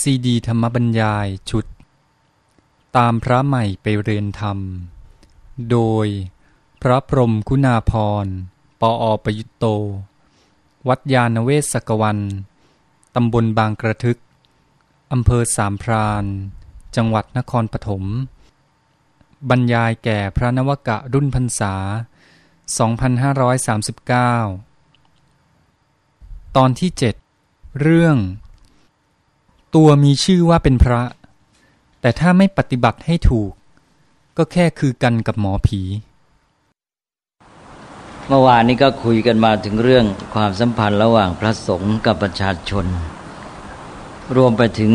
ซีดีธรรมบรรยายชุด ตามพระใหม่ไปเรียนธรรม โดยพระพรมคุณาพร ปออประยุตโต วัดยาณเวศกวัน ตำบลบางกระทึก อำเภอสามพรานจังหวัดนครปฐม บรรยายแก่พระนวกะรุ่นพรรษา 2539 ตอนที่ 7 เรื่อง ตัวมีชื่อว่าเป็นพระ แต่ถ้าไม่ปฏิบัติให้ถูก ก็แค่คือกันกับหมอผี เมื่อวานนี้ก็คุยกันมาถึงเรื่องความสัมพันธ์ระหว่างพระสงฆ์กับประชาชน รวมไปถึง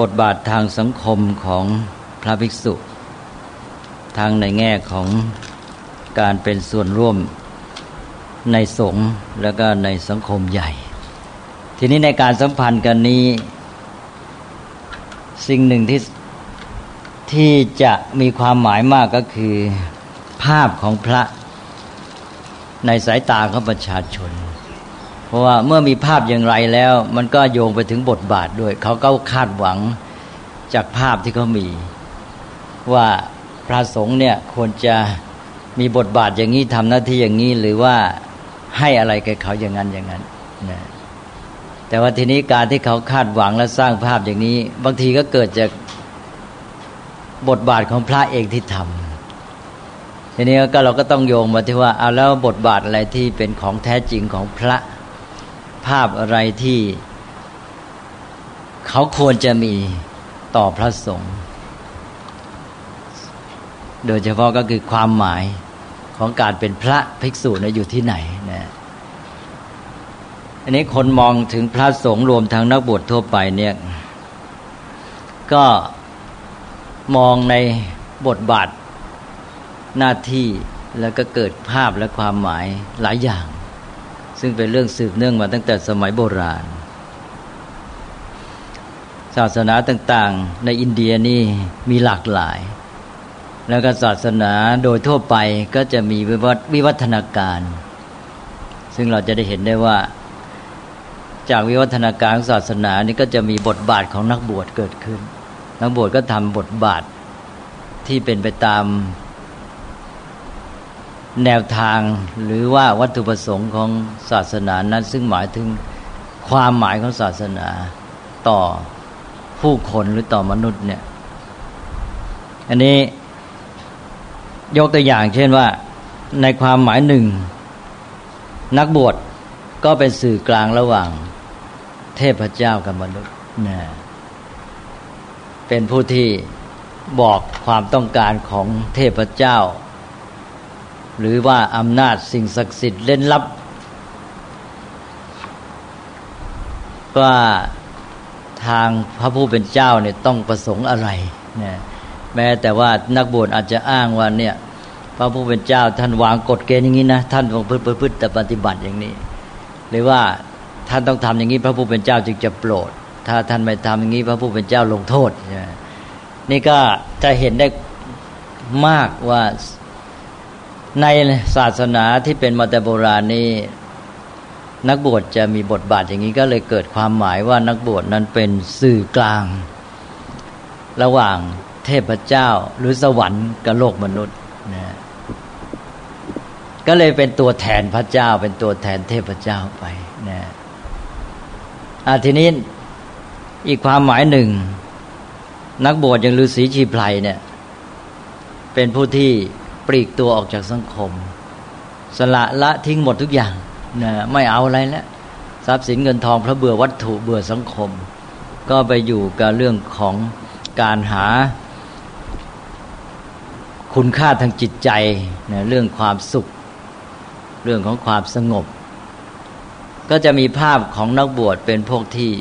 บทบาททางสังคมของพระภิกษุ ทางในแง่ของการเป็นส่วนร่วมในสงฆ์แล้วก็ในสังคมใหญ่ ทีนี้ในการสัมพันธ์กันนี้ สิ่งหนึ่งที่ที่จะมีความหมายมากก็คือ ภาพของพระในสายตาของประชาชน เพราะว่าเมื่อมีภาพอย่างไรแล้ว มันก็โยงไปถึงบทบาทด้วย เขาก็คาดหวังจากภาพที่เขามี ว่าพระสงฆ์เนี่ยควรจะมีบทบาทอย่างนี้ทำหน้าที่อย่างนี้หรือว่าให้อะไรแกเขาอย่างนั้นอย่างนั้นนะ แต่ว่าทีนี้การที่เขาคาดหวังและสร้างภาพอย่างนี้ บางทีก็เกิดจากบทบาทของพระเองที่ทำทีนี้ก็เราก็ต้องโยงมาที่ว่าเอาแล้วบทบาทอะไรที่เป็นของแท้จริงของพระภาพอะไรที่ เขาควรจะมีต่อพระสงฆ์โดยเฉพาะก็คือความหมายของการเป็นพระภิกษุนะอยู่ที่ไหนนะ อันนี้คนมองถึงพระสงฆ์รวมทั้งนักบวชทั่วไปเนี่ย ก็มองในบทบาทหน้าที่แล้วก็เกิดภาพและความหมายหลายอย่าง ซึ่งเป็นเรื่องสืบเนื่องมาตั้งแต่สมัยโบราณ ศาสนาต่างๆ ในอินเดียนี่มีหลากหลาย แล้วก็ศาสนาโดยทั่วไปก็จะมีวิวัฒนาการ ซึ่งเราจะได้เห็นได้ว่า จากวิวัฒนาการศาสนานี่ก็จะมีบทบาทของนักบวชเกิดขึ้น นักบวชก็ทำบทบาทที่เป็นไปตามแนวทางหรือว่าวัตถุประสงค์ของศาสนานั้น ซึ่งหมายถึงความหมายของศาสนาต่อผู้คนหรือต่อมนุษย์เนี่ย อันนี้ยกตัวอย่างเช่นว่าในความหมายหนึ่ง นักบวชก็เป็นสื่อกลางระหว่าง เทพเจ้ากับมนุษย์นะเป็นผู้ที่บอกความต้องการของเทพเจ้า หรือว่าอำนาจสิ่งศักดิ์สิทธิ์เล่นลับ ว่าทางพระผู้เป็นเจ้าเนี่ยต้องประสงค์อะไรนะแม้แต่ว่านักบวชอาจจะอ้างว่าเนี่ย พระผู้เป็นเจ้าท่านวางกฎเกณฑ์อย่างนี้นะ ท่านต้องพฤติปฏิบัติอย่างนี้ หรือว่า ท่านต้องทำอย่างนี้พระผู้เป็นเจ้าจึงจะโปรด ถ้าท่านไม่ทำอย่างนี้พระผู้เป็นเจ้าลงโทษนี่ก็จะเห็นได้มากว่าในศาสนาที่เป็นมาแต่โบราณนี้นักบวชจะมีบทบาทอย่างนี้ก็เลยเกิดความหมายว่านักบวชนั้นเป็นสื่อกลาง ระหว่างเทพเจ้าหรือสวรรค์กับโลกมนุษย์นะก็เลยเป็นตัวแทนพระเจ้า เป็นตัวแทนเทพเจ้าไปนะ อาทีนี้อีกความหมายหนึ่ง นักบวชอย่างฤาษีชีไพรเนี่ย เป็นผู้ที่ปลีกตัวออกจากสังคม สละละทิ้งหมดทุกอย่างนะไม่เอาอะไรแล้วทรัพย์สินเงินทองพระเบื่อวัตถุเบื่อสังคม ก็ไปอยู่กับเรื่องของการหาคุณค่าทางจิตใจนะเรื่องความสุข เรื่องของความสงบ ก็จะมีภาพของนักบวชเป็นพวกที่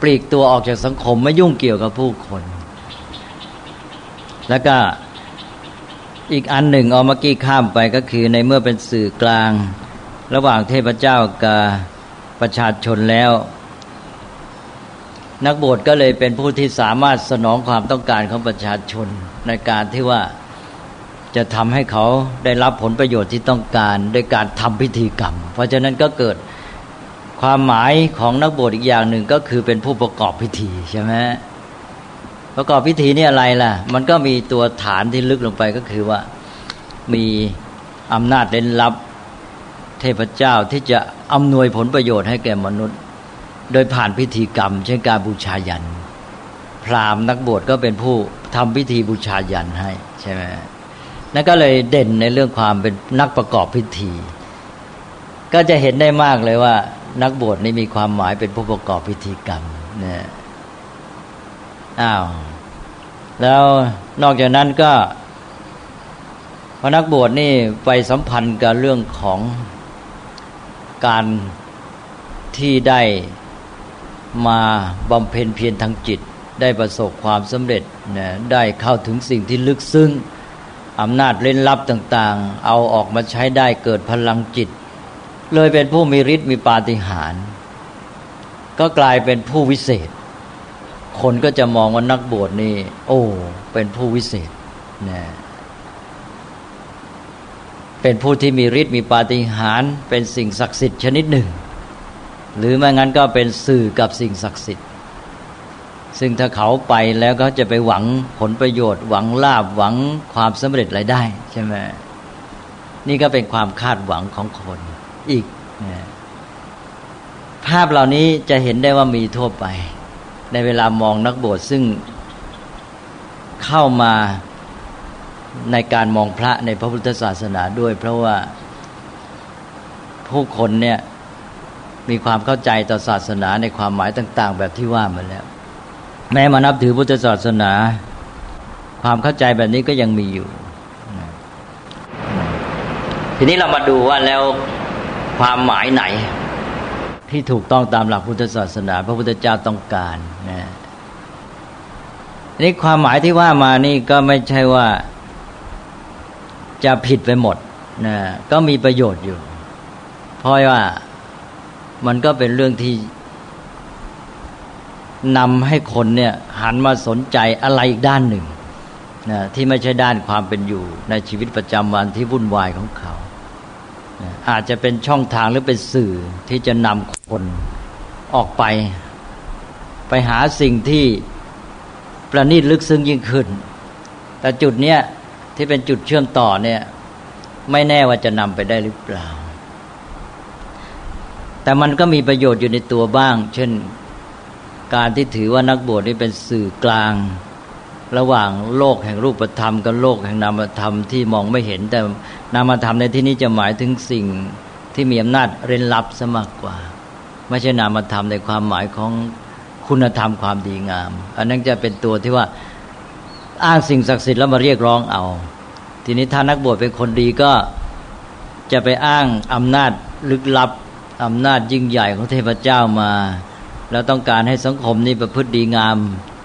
ปลีกตัวออกจากสังคมไม่ยุ่งเกี่ยวกับผู้คน แล้วก็อีกอันหนึ่งเอามากี้ข้ามไปก็คือในเมื่อเป็นสื่อกลาง ระหว่างเทพเจ้ากับประชาชนแล้ว นักบวชก็เลยเป็นผู้ที่สามารถสนองความต้องการของประชาชนในการที่ว่า จะทำให้เขาได้รับผลประโยชน์ที่ต้องการโดยการทำพิธีกรรม เพราะฉะนั้นก็เกิดความหมายของนักบวชอีกอย่างหนึ่งก็คือเป็นผู้ประกอบพิธีใช่ไหมประกอบพิธีนี่อะไรล่ะ มันก็มีตัวฐานที่ลึกลงไปก็คือว่ามีอำนาจเล่นลับเทพเจ้าที่จะอำนวยผลประโยชน์ให้แก่มนุษย์ โดยผ่านพิธีกรรม เช่นการบูชายัน พราหมณ์นักบวชก็เป็นผู้ทำพิธีบูชายันให้ใช่ไหม นั่นก็เลยเด่นในเรื่องความเป็นนักประกอบพิธี ก็จะเห็นได้มากเลยว่า นักบวชนี่มีความหมายเป็นผู้ประกอบพิธีกรรมเนี่ยอ้าวแล้วนอกจากนั้นก็พระนักบวชนี่ไปสัมพันธ์กับเรื่องของการที่ได้มาบำเพ็ญเพียรทางจิต ได้ประสบความสำเร็จนะได้เข้าถึงสิ่งที่ลึกซึ้ง อำนาจเล่นลับต่างๆ เอาออกมาใช้ได้เกิดพลังจิต เลยเป็นผู้มีฤทธิ์มีปาฏิหาริย์ก็กลายเป็นผู้วิเศษ คนก็จะมองว่านักบวชนี่ โอ้ เป็นผู้วิเศษนะเป็นผู้ที่มีฤทธิ์มีปาฏิหาริย์เป็นสิ่งศักดิ์สิทธิ์ชนิดหนึ่ง หรือไม่งั้นก็เป็นสื่อกับสิ่งศักดิ์สิทธิ์ ซึ่งถ้าเขาไปแล้วก็จะไปหวังผลประโยชน์ หวังลาบหวังความสำเร็จอะไรได้ ใช่ไหมนี่ก็เป็นความคาดหวังของคนอีกภาพเหล่านี้จะเห็นได้ว่ามีทั่วไป ในเวลามองนักบวชซึ่งเข้ามาในการมองพระในพระพุทธศาสนาด้วย เพราะว่าผู้คนเนี่ยมีความเข้าใจต่อศาสนาในความหมายต่าง ๆ แบบที่ว่ามาแล้ว แม้มานับถือพุทธศาสนา ความเข้าใจแบบนี้ก็ยังมีอยู่ ทีนี้เรามาดูว่าแล้วความหมายไหน ที่ถูกต้องตามหลักพุทธศาสนา พระพุทธเจ้าต้องการนะนี่ความหมายที่ว่ามานี่ก็ไม่ใช่ว่าจะผิดไปหมดนะก็มีประโยชน์อยู่ เพราะว่ามันก็เป็นเรื่องที่ นำให้คนเนี่ยหันมาสนใจอะไรอีกด้านหนึ่งนะที่ไม่ใช่ด้านความเป็นอยู่ ในชีวิตประจำวันที่วุ่นวายของเขานะอาจจะเป็นช่องทางหรือเป็นสื่อที่จะนำคนออกไป ไปหาสิ่งที่ประณีตลึกซึ้งยิ่งขึ้น แต่จุดเนี้ยที่เป็นจุดเชื่อมต่อเนี่ย ไม่แน่ว่าจะนำไปได้หรือเปล่า แต่มันก็มีประโยชน์อยู่ในตัวบ้าง เช่น การที่ถือว่านักบวชนี่เป็นสื่อกลาง ระหว่างโลกแห่งรูปธรรมกับโลกแห่งนามธรรมที่มองไม่เห็น แต่นามธรรมในที่นี้จะหมายถึงสิ่งที่มีอำนาจเร้นลับซะมากกว่า ไม่ใช่นามธรรมในความหมายของคุณธรรมความดีงาม อันนั้นจะเป็นตัวที่ว่าอ้างสิ่งศักดิ์สิทธิ์แล้วมาเรียกร้องเอา ทีนี้ถ้านักบวชเป็นคนดีก็จะไปอ้างอำนาจลึกลับอำนาจยิ่งใหญ่ของเทพเจ้ามา แล้วต้องการให้สังคมนี้ประพฤติดีงาม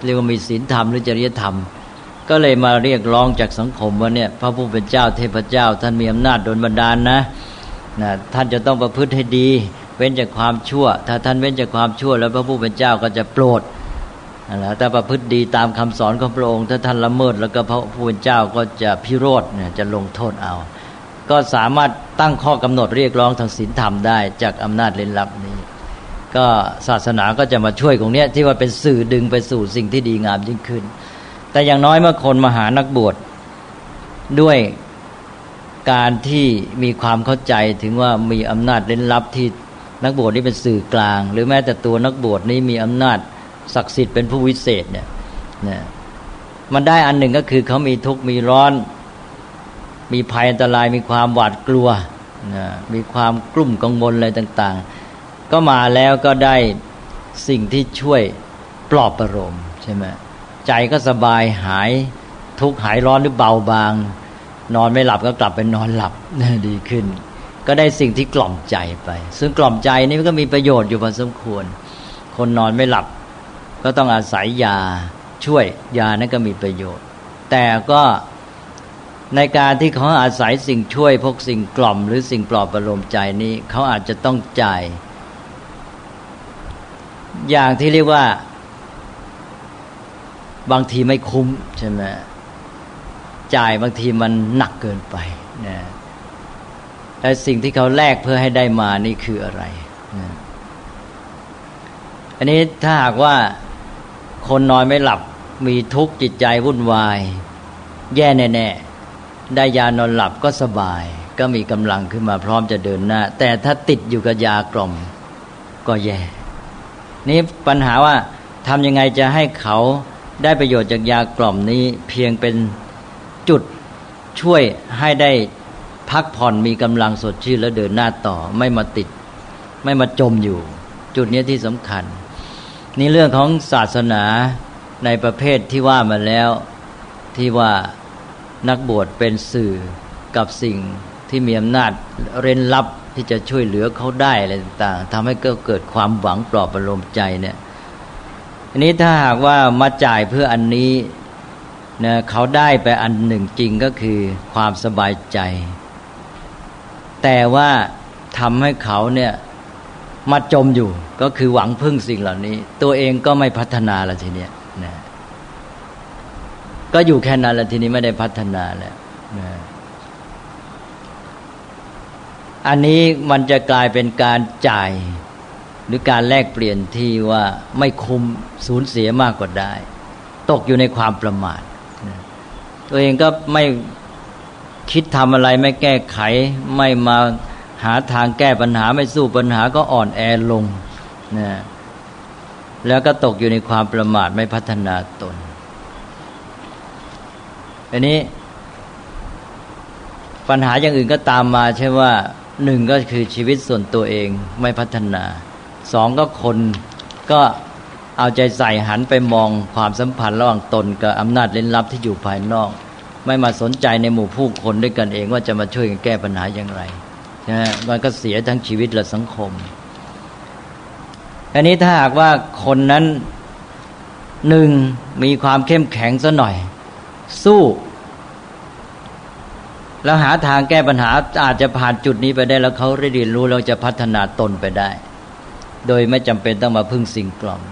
เรียกว่ามีศีลธรรมหรือจริยธรรม ก็เลยมาเรียกร้องจากสังคมว่าเนี่ยพระผู้เป็นเจ้าเทพเจ้า ท่านมีอำนาจโดนบันดาลนะนะท่านจะต้องประพฤติให้ดีเว้นจากความชั่ว ถ้าท่านเว้นจากความชั่ว แล้วพระผู้เป็นเจ้าก็จะโปรดแล้วถ้าประพฤติดีตามคำสอนของพระองค์ถ้าท่านละเมิดแล้วก็พระผู้เป็นเจ้าก็จะพิโรธเนี่ยจะลงโทษเอา ก็สามารถตั้งข้อกำหนดเรียกร้องทางศีลธรรมได้จากอำนาจเล่นลับนี้ ก็ศาสนาก็จะมาช่วยตรงนี้ที่ว่าเป็นสื่อดึงไปสู่สิ่งที่ดีงามยิ่งขึ้น แต่อย่างน้อยเมื่อคนมาหานักบวชด้วยการที่มีความเข้าใจถึงว่ามีอำนาจเล่นลับที่นักบวชนี่เป็นสื่อกลาง หรือแม้แต่ตัวนักบวชนี้มีอำนาจศักดิ์สิทธิ์เป็นผู้วิเศษเนี่ยนะมันได้อันหนึ่งก็คือเขามีทุกข์มีร้อน มีภัยอันตรายมีความหวาดกลัวนะมีความกลุ่มกังวลอะไรต่าง ๆ ก็มาแล้วก็ได้สิ่งที่ช่วยปลอบประโลมใช่ไหมใจก็สบายหายทุกข์หายร้อนหรือเบาบาง นอนไม่หลับก็กลับไปนอนหลับดีขึ้น ก็ได้สิ่งที่กล่อมใจไป ซึ่งกล่อมใจนี่ก็มีประโยชน์อยู่พอสมควร คนนอนไม่หลับ ก็ต้องอาศัยยาช่วยยานั้นก็มีประโยชน์ แต่ก็ในการที่เขาอาศัยสิ่งช่วยพวกสิ่งกล่อม หรือสิ่งปลอบประโลมใจนี้เขาอาจจะต้องจ่าย อย่างที่เรียกว่า บางทีไม่คุ้มใช่ไหมจ่ายบางทีมันหนักเกินไปนะแต่สิ่งที่เขาแลกเพื่อให้ได้มานี่คืออะไรนะอันนี้ถ้าหากว่าคนนอนไม่หลับมีทุกข์จิตใจวุ่นวาย แย่แน่ๆได้ยานอนหลับก็สบาย ก็มีกำลังขึ้นมาพร้อมจะเดินหน้า แต่ถ้าติดอยู่กับยากล่อมก็แย่ นี้ปัญหาว่าทำยังไงจะให้เขาได้ประโยชน์จากยากล่อมนี้ เพียงเป็นจุดช่วยให้ได้พักผ่อนมีกำลังสดชื่นแล้วเดินหน้าต่อไม่มาติด ไม่มาจมอยู่ จุดนี้ที่สำคัญ นี่เรื่องของศาสนาในประเภทที่ว่ามาแล้วที่ว่านักบวชเป็นสื่อกับสิ่งที่มีอำนาจเร้นลับ ที่จะช่วยเหลือเขาได้อะไรต่างๆทำให้เกิดความหวังปลอบประโลมใจเนี่ยอันนี้ถ้าหากว่ามาจ่ายเพื่ออันนี้นะเขาได้ไปอันหนึ่งจริงก็คือความสบายใจ แต่ว่าทำให้เขาเนี่ยมาจมอยู่ก็คือหวังพึ่งสิ่งเหล่านี้ ตัวเองก็ไม่พัฒนาละทีเนี้ยนะก็อยู่แค่นั้นละทีนี้ไม่ได้พัฒนาแล้วนะ อันนี้มันจะกลายเป็นการจ่าย หรือการแลกเปลี่ยนที่ว่าไม่คุ้มสูญเสียมากกว่าได้ ตกอยู่ในความประมาทตัวเองก็ไม่คิดทำอะไรไม่แก้ไข ไม่มาหาทางแก้ปัญหาไม่สู้ปัญหาก็อ่อนแอลงนะแล้วก็ตกอยู่ในความประมาทไม่พัฒนาตนอันนี้ปัญหาอย่างอื่นก็ตามมาใช่ว่า หนึ่งก็คือชีวิตส่วนตัวเองไม่พัฒนาสองก็คนก็เอาใจใส่หันไปมองความสัมพันธ์ระหว่างตนกับอำนาจเล่นลับที่อยู่ภายนอก ไม่มาสนใจในหมู่ผู้คนด้วยกันเองว่าจะมาช่วยกันแก้ปัญหาอย่างไรนะมันก็เสียทั้งชีวิตและสังคมอันนี้ถ้าหากว่าคนนั้นหนึ่งมีความเข้มแข็งซะหน่อย สู้ แล้วหาทางแก้ปัญหาอาจจะผ่านจุดนี้ไปได้แล้วเขาได้เรียนรู้เราจะพัฒนาตนไปได้ โดยไม่จำเป็นต้องมาพึ่งสิ่งกล่อม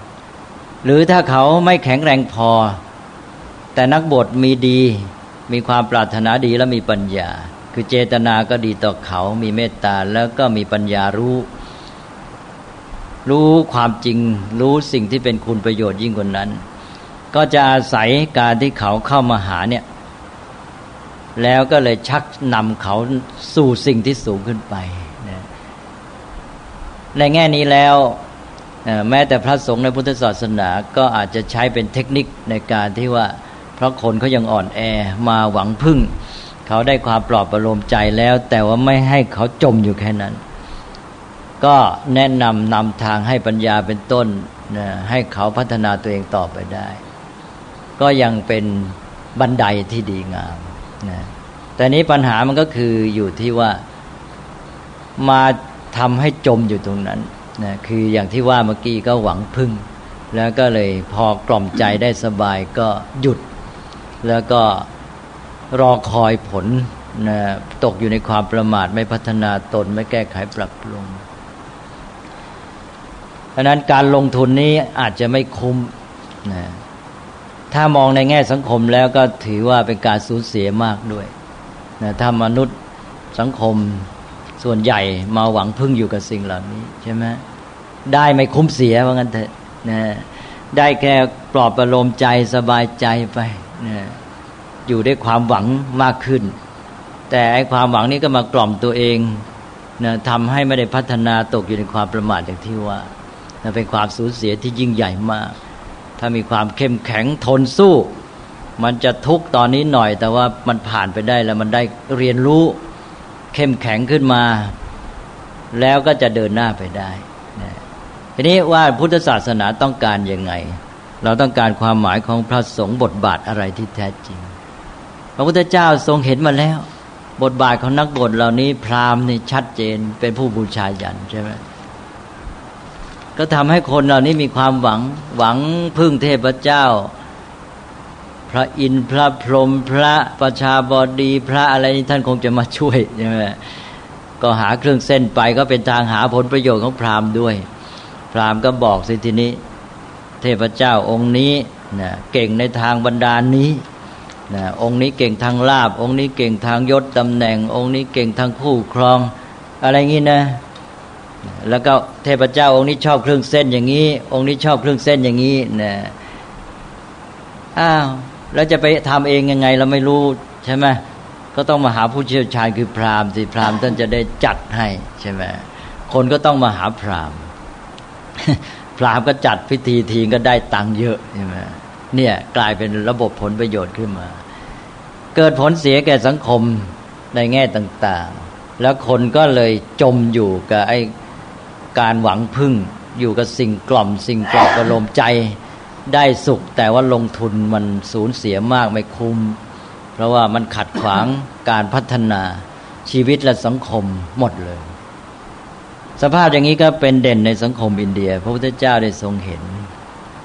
หรือถ้าเขาไม่แข็งแรงพอ แต่นักบทมีดี มีความปรารถนาดีและมีปัญญา คือเจตนาก็ดีต่อเขามีเมตตาแล้วก็มีปัญญารู้ รู้ความจริงรู้สิ่งที่เป็นคุณประโยชน์ยิ่งกว่านั้น ก็จะอาศัยการที่เขาเข้ามาหาเนี่ย แล้วก็เลยชักนำเขาสู่สิ่งที่สูงขึ้นไปในแง่นี้แล้วแม้แต่พระสงฆ์ในพุทธศาสนาก็อาจจะใช้เป็นเทคนิคในการที่ว่า เพราะคนเขายังอ่อนแอมาหวังพึ่ง เขาได้ความปลอบประโลมใจแล้ว แต่ว่าไม่ให้เขาจมอยู่แค่นั้น ก็แนะนำนำทางให้ปัญญาเป็นต้นนะให้เขาพัฒนาตัวเองต่อไปได้ ก็ยังเป็นบันไดที่ดีงาม นะแต่นี้ปัญหามันก็คืออยู่ที่ว่ามาทำให้จมอยู่ตรงนั้นนะคืออย่างที่ว่าเมื่อกี้ก็หวังพึ่ง แล้วก็เลยพอกล่อมใจได้สบายก็หยุด แล้วก็รอคอยผลนะตกอยู่ในความประมาทไม่พัฒนาตนไม่แก้ไขปรับปรุงเพราะนั้นการลงทุนนี้อาจจะไม่คุ้มนะ ถ้ามองในแง่สังคมแล้วก็ถือว่าเป็นการสูญเสียมากด้วยนะถ้ามนุษย์สังคมส่วนใหญ่มาหวังพึ่งอยู่กับสิ่งเหล่านี้ใช่ไหมได้ไม่คุ้มเสียว่างั้นเถอะนะได้แค่ปลอบประโลมใจสบายใจไปนะอยู่ด้วยความหวังมากขึ้น แต่ไอ้ความหวังนี้ก็มากล่อมตัวเองนะทำให้ไม่ได้พัฒนาตกอยู่ในความประมาทอย่างที่ว่านะเป็นความสูญเสียที่ยิ่งใหญ่มาก ถ้ามีความเข้มแข็งทนสู้ มันจะทุกตอนนี้หน่อย แต่ว่ามันผ่านไปได้แล้วมันได้เรียนรู้ เข้มแข็งขึ้นมา แล้วก็จะเดินหน้าไปได้ทีนี้ว่าพุทธศาสนาต้องการยังไง เราต้องการความหมายของพระสงฆ์บทบาทอะไรที่แท้จริง พระพุทธเจ้าทรงเห็นมาแล้ว บทบาทของนักบทเหล่านี้พราหมณ์นี่ชัดเจนเป็นผู้บูชายันใช่ไหม ก็ทำให้คนเหล่านี้มีความหวัง หวังพึ่งเทพเจ้า พระอินทร์พระพรหมพระประชาบดีพระอะไรนี่ท่านคงจะมาช่วยใช่ไหมก็หาเครื่องเส้นไปก็เป็นทางหาผลประโยชน์ของพราหมณ์ด้วย พราหมณ์ก็บอกสิทีนี้ เทพเจ้าองค์นี้นะเก่งในทางบรรดาลนี้นะองค์นี้เก่งทางลาบ องค์นี้เก่งทางยศตำแหน่ง องค์นี้เก่งทางคู่ครอง อะไรงี้นะ แล้วก็เทพเจ้าองค์นี้ชอบเครื่องเส้นอย่างนี้ องค์นี้ชอบเครื่องเส้นอย่างนี้นะอ้าวแล้วจะไปทำเองยังไง เราไม่รู้ใช่ไหมก็ต้องมาหาผู้เชี่ยวชาญคือพราหมณ์สิพราหมณ์ท่านจะได้จัดให้ใช่ไหมคนก็ต้องมาหาพราหมณ์พราหมณ์ก็จัดพิธีทีก็ได้ตังค์เยอะใช่ไหมเนี่ยกลายเป็นระบบผลประโยชน์ขึ้นมา เกิดผลเสียแก่สังคมในแง่ต่าง ๆ แล้วคนก็เลยจมอยู่กับไอ้ การหวังพึ่ง อยู่กับสิ่งกล่อม สิ่งปลอบประโลมใจได้สุข แต่ว่าลงทุนมันสูญเสียมากไม่คุ้ม เพราะว่ามันขัดขวางการพัฒนาชีวิตและสังคมหมดเลย สภาพอย่างนี้ก็เป็นเด่นในสังคมอินเดีย พระพุทธเจ้าได้ทรงเห็น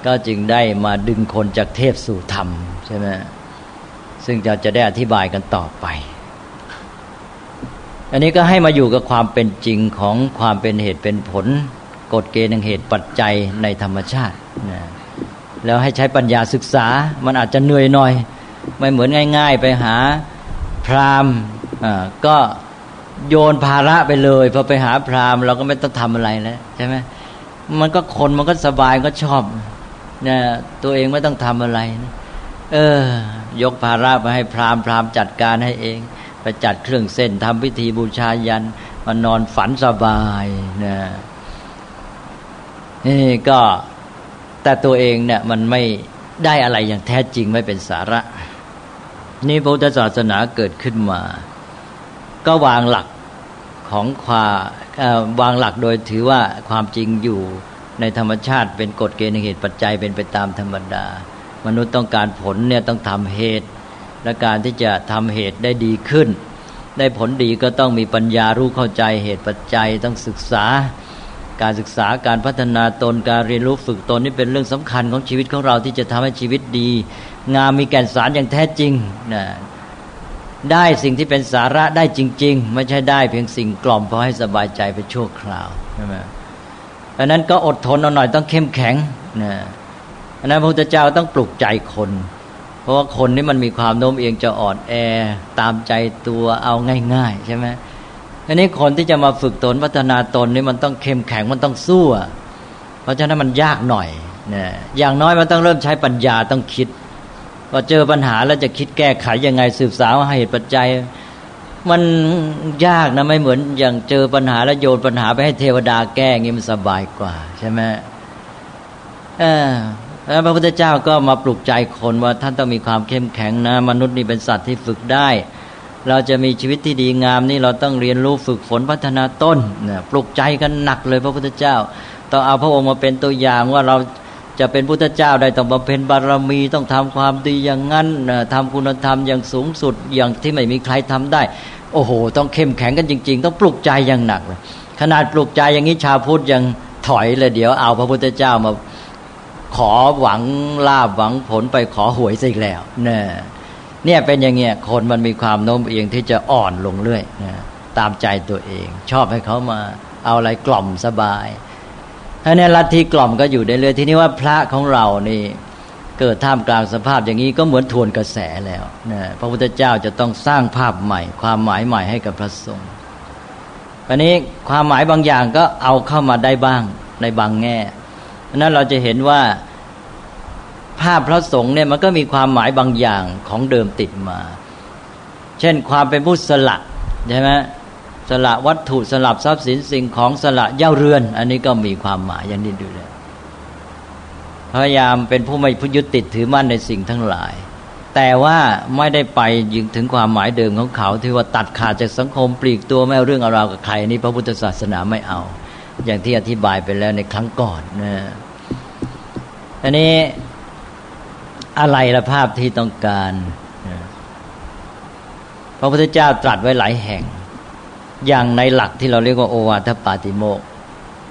ก็จึงได้มาดึงคนจากเทพสู่ธรรมใช่ไหมซึ่งจะจะได้อธิบายกันต่อไป อันนี้ก็ให้มาอยู่กับความเป็นจริงของความเป็นเหตุเป็นผล กฎเกณฑ์แห่งเหตุปัจจัยในธรรมชาตินะแล้วให้ใช้ปัญญาศึกษา มันอาจจะเหนื่อยหน่อย ไม่เหมือนง่าย ๆ ไปหาพราหมณ์ก็โยนภาระไปเลยพอไปหาพราหมณ์เราก็ไม่ต้องทำอะไรแล้วใช่ไหมมันก็คนมันก็สบายก็ชอบเนี่ยตัวเองไม่ต้องทำอะไรนะเออ ยกภาระมาให้พราหมณ์พราหมณ์จัดการให้เอง ไปจัดเครื่องเส้นทำพิธีบูชายันมานอนฝันสบายนะนี่ก็แต่ตัวเองเนี่ยมันไม่ได้อะไรอย่างแท้จริงไม่เป็นสาระ นี่พระพุทธศาสนาเกิดขึ้นมา ก็วางหลักของความวางหลักโดยถือว่าความจริงอยู่ในธรรมชาติเป็นกฎเกณฑ์เหตุปัจจัยเป็นไปตามธรรมดา มนุษย์ต้องการผลเนี่ยต้องทำเหตุ และการที่จะทำเหตุได้ดีขึ้น ได้ผลดีก็ต้องมีปัญญารู้เข้าใจเหตุปัจจัยต้องศึกษา การศึกษาการพัฒนาตนการเรียนรู้ฝึกตนนี่เป็นเรื่องสำคัญของชีวิตของเราที่จะทำให้ชีวิตดี งามมีแก่นสารอย่างแท้จริงนะได้สิ่งที่เป็นสาระได้จริง ๆ ไม่ใช่ได้เพียงสิ่งกล่อมพอให้สบายใจไปชั่วคราวใช่ไหมเพราะนั้นก็อดทนเอาหน่อยต้องเข้มแข็งนะอันนั้นพระพุทธเจ้าต้องปลุกใจคน เพราะว่าคนนี่มันมีความโน้มเอียงจะอ่อนแอตามใจตัวเอาง่าย ๆ ใช่ไหมอันนี้คนที่จะมาฝึกตนพัฒนาตนนี่มันต้องเข้มแข็งมันต้องสู้เพราะฉะนั้นมันยากหน่อยเนี่ยอย่างน้อยมันต้องเริ่มใช้ปัญญาต้องคิดพอเจอปัญหาแล้วจะคิดแก้ไขยังไงสืบสาวหาเหตุปัจจัย มันยากนะไม่เหมือนอย่างเจอปัญหาแล้วโยนปัญหาไปให้เทวดาแก้งี้มันสบายกว่า ใช่ไหมเออ แล้วพระพุทธเจ้าก็มาปลุกใจคนว่าท่านต้องมีความเข้มแข็งนะ มนุษย์นี่เป็นสัตว์ที่ฝึกได้ เราจะมีชีวิตที่ดีงามนี่เราต้องเรียนรู้ฝึกฝนพัฒนาต้นเนี่ยปลุกใจกันหนักเลยพระพุทธเจ้า ต้องเอาพระองค์มาเป็นตัวอย่างว่าเราจะเป็นพุทธเจ้าได้ต้องบำเพ็ญบารมีต้องทำความดีอย่างนั้นทำคุณธรรมอย่างสูงสุดอย่างที่ไม่มีใครทำได้ โอ้โห ต้องเข้มแข็งกันจริง ๆ ต้องปลุกใจอย่างหนักเลยขนาดปลุกใจอย่างนี้ชาวพุทธยังถอยเลยเดี๋ยวเอาพระพุทธเจ้ามา ขอหวังลาบหวังผลไปขอหวยสิแล้วเนี่ยเนี่ยเป็นอย่างเงี้ยคนมันมีความโน้มเอียงที่จะอ่อนลงเรื่อยนะตามใจตัวเอง ชอบให้เขามาเอาอะไรกล่อมสบายถ้าเนี่ยลัทธิกล่อมก็อยู่ได้เลยทีนี้ว่าพระของเรานี่เกิดท่ามกลางสภาพอย่างนี้ก็เหมือนทวนกระแสแล้วนะพระพุทธเจ้าจะต้องสร้างภาพใหม่ ความหมายใหม่ให้กับพระสงฆ์วันนี้ความหมายบางอย่างก็เอาเข้ามาได้บ้างในบางแง่ นั้นเราจะเห็นว่าภาพพระสงฆ์เนี่ยมันก็มีความหมายบางอย่างของเดิมติดมา เช่นความเป็นผู้สละใช่ไหมสละวัตถุสลับทรัพย์สินสิ่งของสละเย่าเรือน อันนี้ก็มีความหมายอย่างนี้ดูเลยพยายามเป็นผู้ไม่พุยึดติดถือมั่นในสิ่งทั้งหลาย แต่ว่าไม่ได้ไปยิงถึงความหมายเดิมของเขาที่ว่าตัดขาดจากสังคมปลีกตัวไม่เอาเรื่องเอาราวกับใครนี่พระพุทธศาสนาไม่เอา อย่างที่อธิบายไปแล้วในครั้งก่อนนะอันนี้อะไรละภาพที่ต้องการพระพุทธเจ้าตรัสไว้หลายแห่ง อย่างในหลักที่เราเรียกว่าโอวาทปาติโมก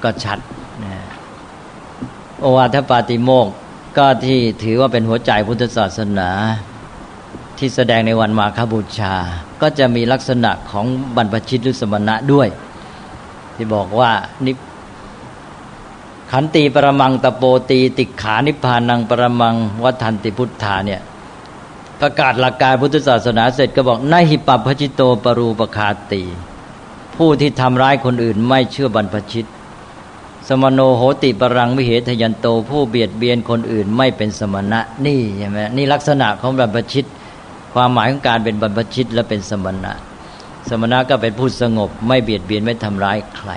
ก็ชัดนะโอวาทปาติโมกก็ที่ถือว่าเป็นหัวใจพุทธศาสนา ที่แสดงในวันมาคบูชา ก็จะมีลักษณะของบรรพชิตหรือสมณะด้วย ที่บอกว่านิขันตีปรมังตะโปตีติขานิพานังปรมังวัฏันติพุทธาเนี่ย ประกาศหลักการพุทธศาสนาเสร็จก็บอกนาหิปัพชิโตปรูปคาตี ผู้ที่ทำร้ายคนอื่นไม่เชื่อบรรพชิต สมโนโหติปรังวิเหทยันโตผู้เบียดเบียนคนอื่นไม่เป็นสมณะนี่ใช่ไหมนี่ลักษณะของบรรพชิต ความหมายของการเป็นบรรพชิตและเป็นสมณะ สมณะก็เป็นผู้สงบ ไม่เบียดเบียนไม่ทำร้ายใคร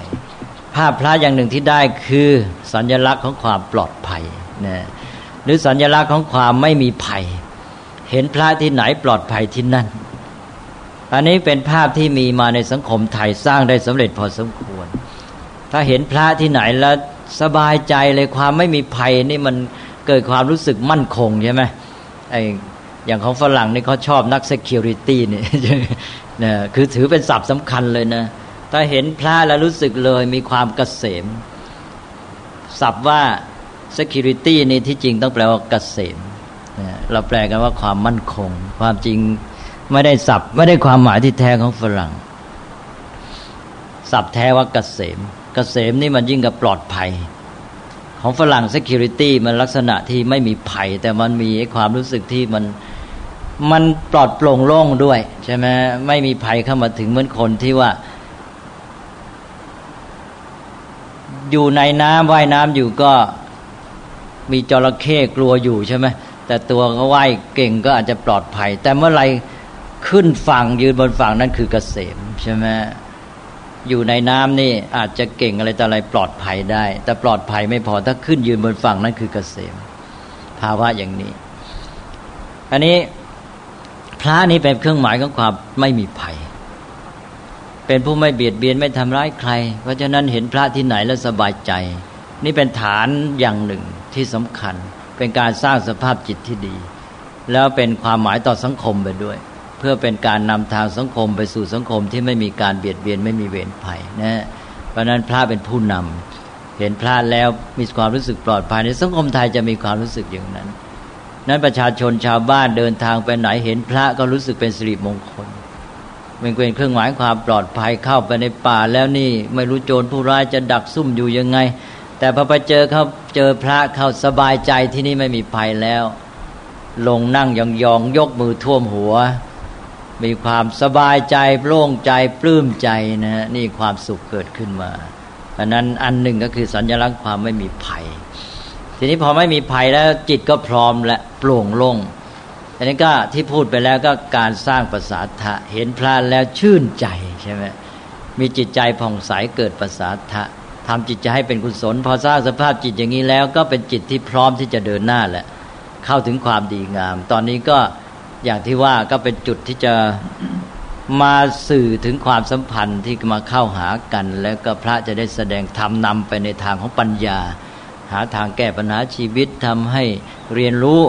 ภาพพระอย่างหนึ่งที่ได้คือสัญลักษณ์ของความปลอดภัยนะหรือสัญลักษณ์ของความไม่มีภัย เห็นพระที่ไหนปลอดภัยที่นั่น อันนี้เป็นภาพที่มีมาในสังคมไทยสร้างได้สำเร็จพอสมควร ถ้าเห็นพระที่ไหนแล้วสบายใจเลยความไม่มีภัยนี่มันเกิดความรู้สึกมั่นคงใช่ไหมไออย่างของฝรั่งนี่เขาชอบนัก security นี่ นะคือถือเป็นศัพท์สำคัญเลยนะ ถ้าเห็นพระแล้วรู้สึกเลยมีความเกษมศัพท์ว่า security นี่ที่จริงต้องแปลว่าเกษมเราแปลกันว่าความมั่นคง ความจริงไม่ได้สับไม่ได้ความหมายที่แท้ของฝรั่งสับแท้ว่าเกษมเกษมนี่มันยิ่งกับปลอดภัย ของฝรั่ง security มันลักษณะที่ไม่มีภัย แต่มันมีความรู้สึกที่มัน มันปลอดโปร่งโล่งด้วยใช่ไหมไม่มีภัยเข้ามาถึงเหมือนคนที่ว่า อยู่ในน้ำว่ายน้ำอยู่ก็มีจระเข้กลัวอยู่ใช่ไหมแต่ตัวเขาว่ายเก่งก็อาจจะปลอดภัย แต่เมื่อไรขึ้นฝั่งยืนบนฝั่งนั้นคือเกษมใช่ไหมอยู่ในน้ำนี่อาจจะเก่งอะไรแต่อะไรปลอดภัยได้ แต่ปลอดภัยไม่พอถ้าขึ้นยืนบนฝั่งนั้นคือเกษม ภาวะอย่างนี้ อันนี้ พระนี้เป็นเครื่องหมายของความไม่มีภัย เป็นผู้ไม่เบียดเบียนไม่ทำร้ายใคร เพราะฉะนั้นเห็นพระที่ไหนแล้วสบายใจ นี่เป็นฐานอย่างหนึ่งที่สำคัญ เป็นการสร้างสภาพจิตที่ดี แล้วเป็นความหมายต่อสังคมไปด้วย เพื่อเป็นการนำทางสังคมไปสู่สังคมที่ไม่มีการเบียดเบียนไม่มีเวรภัยนะเพราะนั้นพระเป็นผู้นำเห็นพระแล้วมีความรู้สึกปลอดภัยในสังคมไทยจะมีความรู้สึกอย่างนั้น นั้นประชาชนชาวบ้านเดินทางไปไหนเห็นพระก็รู้สึกเป็นสิริมงคลเป็นเป็นเครื่องหมายความปลอดภัยเข้าไปในป่าแล้วนี่ไม่รู้โจรผู้ร้ายจะดักซุ่มอยู่ยังไง แต่พอไปเจอเขาเจอพระเขาสบายใจที่นี่ไม่มีภัยแล้ว ลงนั่งยองๆยกมือท่วมหัว มีความสบายใจโล่งใจปลื้มใจนะฮะนี่ความสุขเกิดขึ้นมาอันนั้นอันหนึ่งก็คือสัญลักษณ์ความไม่มีภัย ทีนี้พอไม่มีภัยแล้วจิตก็พร้อมและโปร่งโล่งอันนี้ก็ที่พูดไปแล้วก็การสร้างประสาทะเห็นพระแล้วชื่นใจใช่ไหมมีจิตใจผ่องใสเกิดประสาทะทำจิตใจให้เป็นกุศล พอสร้างสภาพจิตอย่างนี้แล้ว ก็เป็นจิตที่พร้อมที่จะเดินหน้าแหละเข้าถึงความดีงาม ตอนนี้ก็อย่างที่ว่าก็เป็นจุดที่จะมาสื่อถึงความสัมพันธ์ที่มาเข้าหากัน แล้วก็พระจะได้แสดงธรรมนำไปในทางของปัญญา หาทางแก้ปัญหาชีวิตทำให้เรียนรู้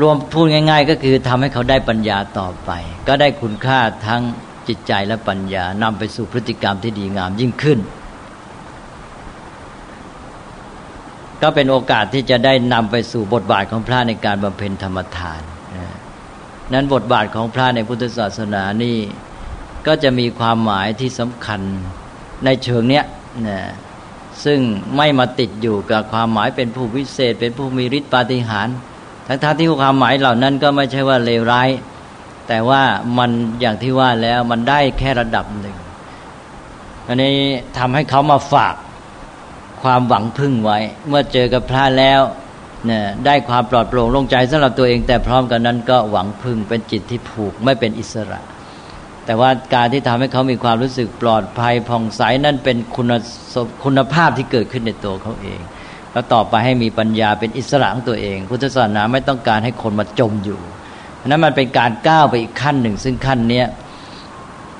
รวมพูดง่าย ๆ ก็คือทำให้เขาได้ปัญญาต่อไป ก็ได้คุณค่าทั้งจิตใจและปัญญานำไปสู่พฤติกรรมที่ดีงามยิ่งขึ้น ก็เป็นโอกาสที่จะได้นำไปสู่บทบาทของพระในการบำเพ็ญธรรมทาน นั้นบทบาทของพระในพุทธศาสนานี่ก็จะมีความหมายที่สำคัญในเชิงเนี้ยนะ ซึ่งไม่มาติดอยู่กับความหมายเป็นผู้วิเศษ เป็นผู้มีฤทธิปาฏิหาริย์ทั้งๆที่ความหมายเหล่านั้นก็ไม่ใช่ว่าเลวร้าย แต่ว่ามันอย่างที่ว่าแล้วมันได้แค่ระดับหนึ่งอันนี้ทำให้เขามาฝากความหวังพึ่งไว้ เมื่อเจอกับพระแล้วเนี่ยได้ความปลอดโปร่งโล่งใจสำหรับตัวเอง แต่พร้อมกันนั้นก็หวังพึ่งเป็นจิตที่ผูกไม่เป็นอิสระ แต่ว่าการที่ทำให้เขามีความรู้สึกปลอดภัยผ่องใสนั่นเป็นคุณคุณภาพที่เกิดขึ้นในตัวเขาเอง แล้วต่อไปให้มีปัญญาเป็นอิสระของตัวเองพุทธศาสนาไม่ต้องการให้คนมาจมอยู่นั้นมันเป็นการก้าวไปอีกขั้นหนึ่ง ซึ่งขั้นเนี้ย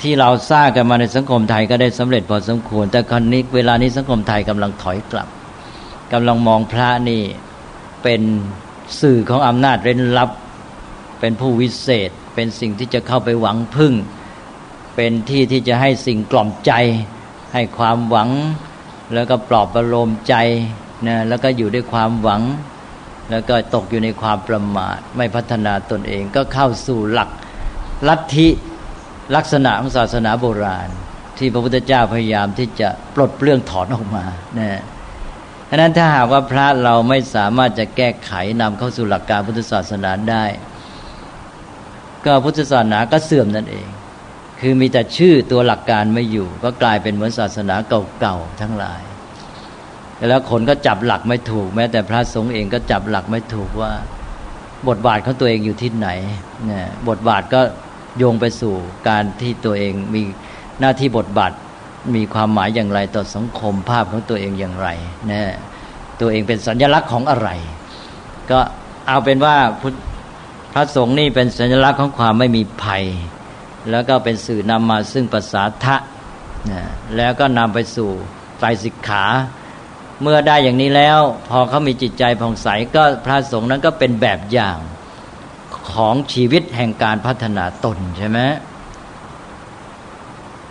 ที่เราสร้างกันมาในสังคมไทยก็ได้สำเร็จพอสมควร แต่ครั้นี้เวลานี้สังคมไทยกำลังถอยกลับกำลังมองพระนี่เป็นสื่อของอำนาจเร้นลับ เป็นผู้วิเศษ เป็นสิ่งที่จะเข้าไปหวังพึ่ง เป็นที่ที่จะให้สิ่งกล่อมใจ ให้ความหวัง แล้วก็ปลอบประโลมใจนะแล้วก็อยู่ด้วยความหวัง แล้วก็ตกอยู่ในความประมาท ไม่พัฒนาตนเองก็เข้าสู่หลักลัทธิลักษณะของศาสนาโบราณ ที่พระพุทธเจ้าพยายามที่จะปลดเปลื้องถอนออกมานะฉะนั้นถ้าหากว่าพระเราไม่สามารถจะแก้ไขนำเข้าสู่หลักการพุทธศาสนาได้ ก็พุทธศาสนาก็เสื่อมนั่นเอง คือมีแต่ชื่อตัวหลักการไม่อยู่ ก็กลายเป็นเหมือนศาสนาเก่าๆทั้งหลาย แล้วคนก็จับหลักไม่ถูก แม้แต่พระสงฆ์เองก็จับหลักไม่ถูกว่า บทบาทของตัวเองอยู่ที่ไหนเนี่ยบทบาทก็โยงไปสู่การที่ตัวเองมีหน้าที่บทบาทมีความหมายอย่างไรต่อสังคมภาพของตัวเองอย่างไรนะตัวเองเป็นสัญลักษณ์ของอะไร ก็เอาเป็นว่าพระสงฆ์นี่เป็นสัญลักษณ์ของความไม่มีภัย แล้วก็เป็นสื่อนำมาซึ่งภาษาทะนะแล้วก็นำไปสู่ไตรสิกขา เมื่อได้อย่างนี้แล้ว พอเขามีจิตใจผ่องใสก็พระสงฆ์นั้นก็เป็นแบบอย่างของชีวิตแห่งการพัฒนาตนใช่ไหม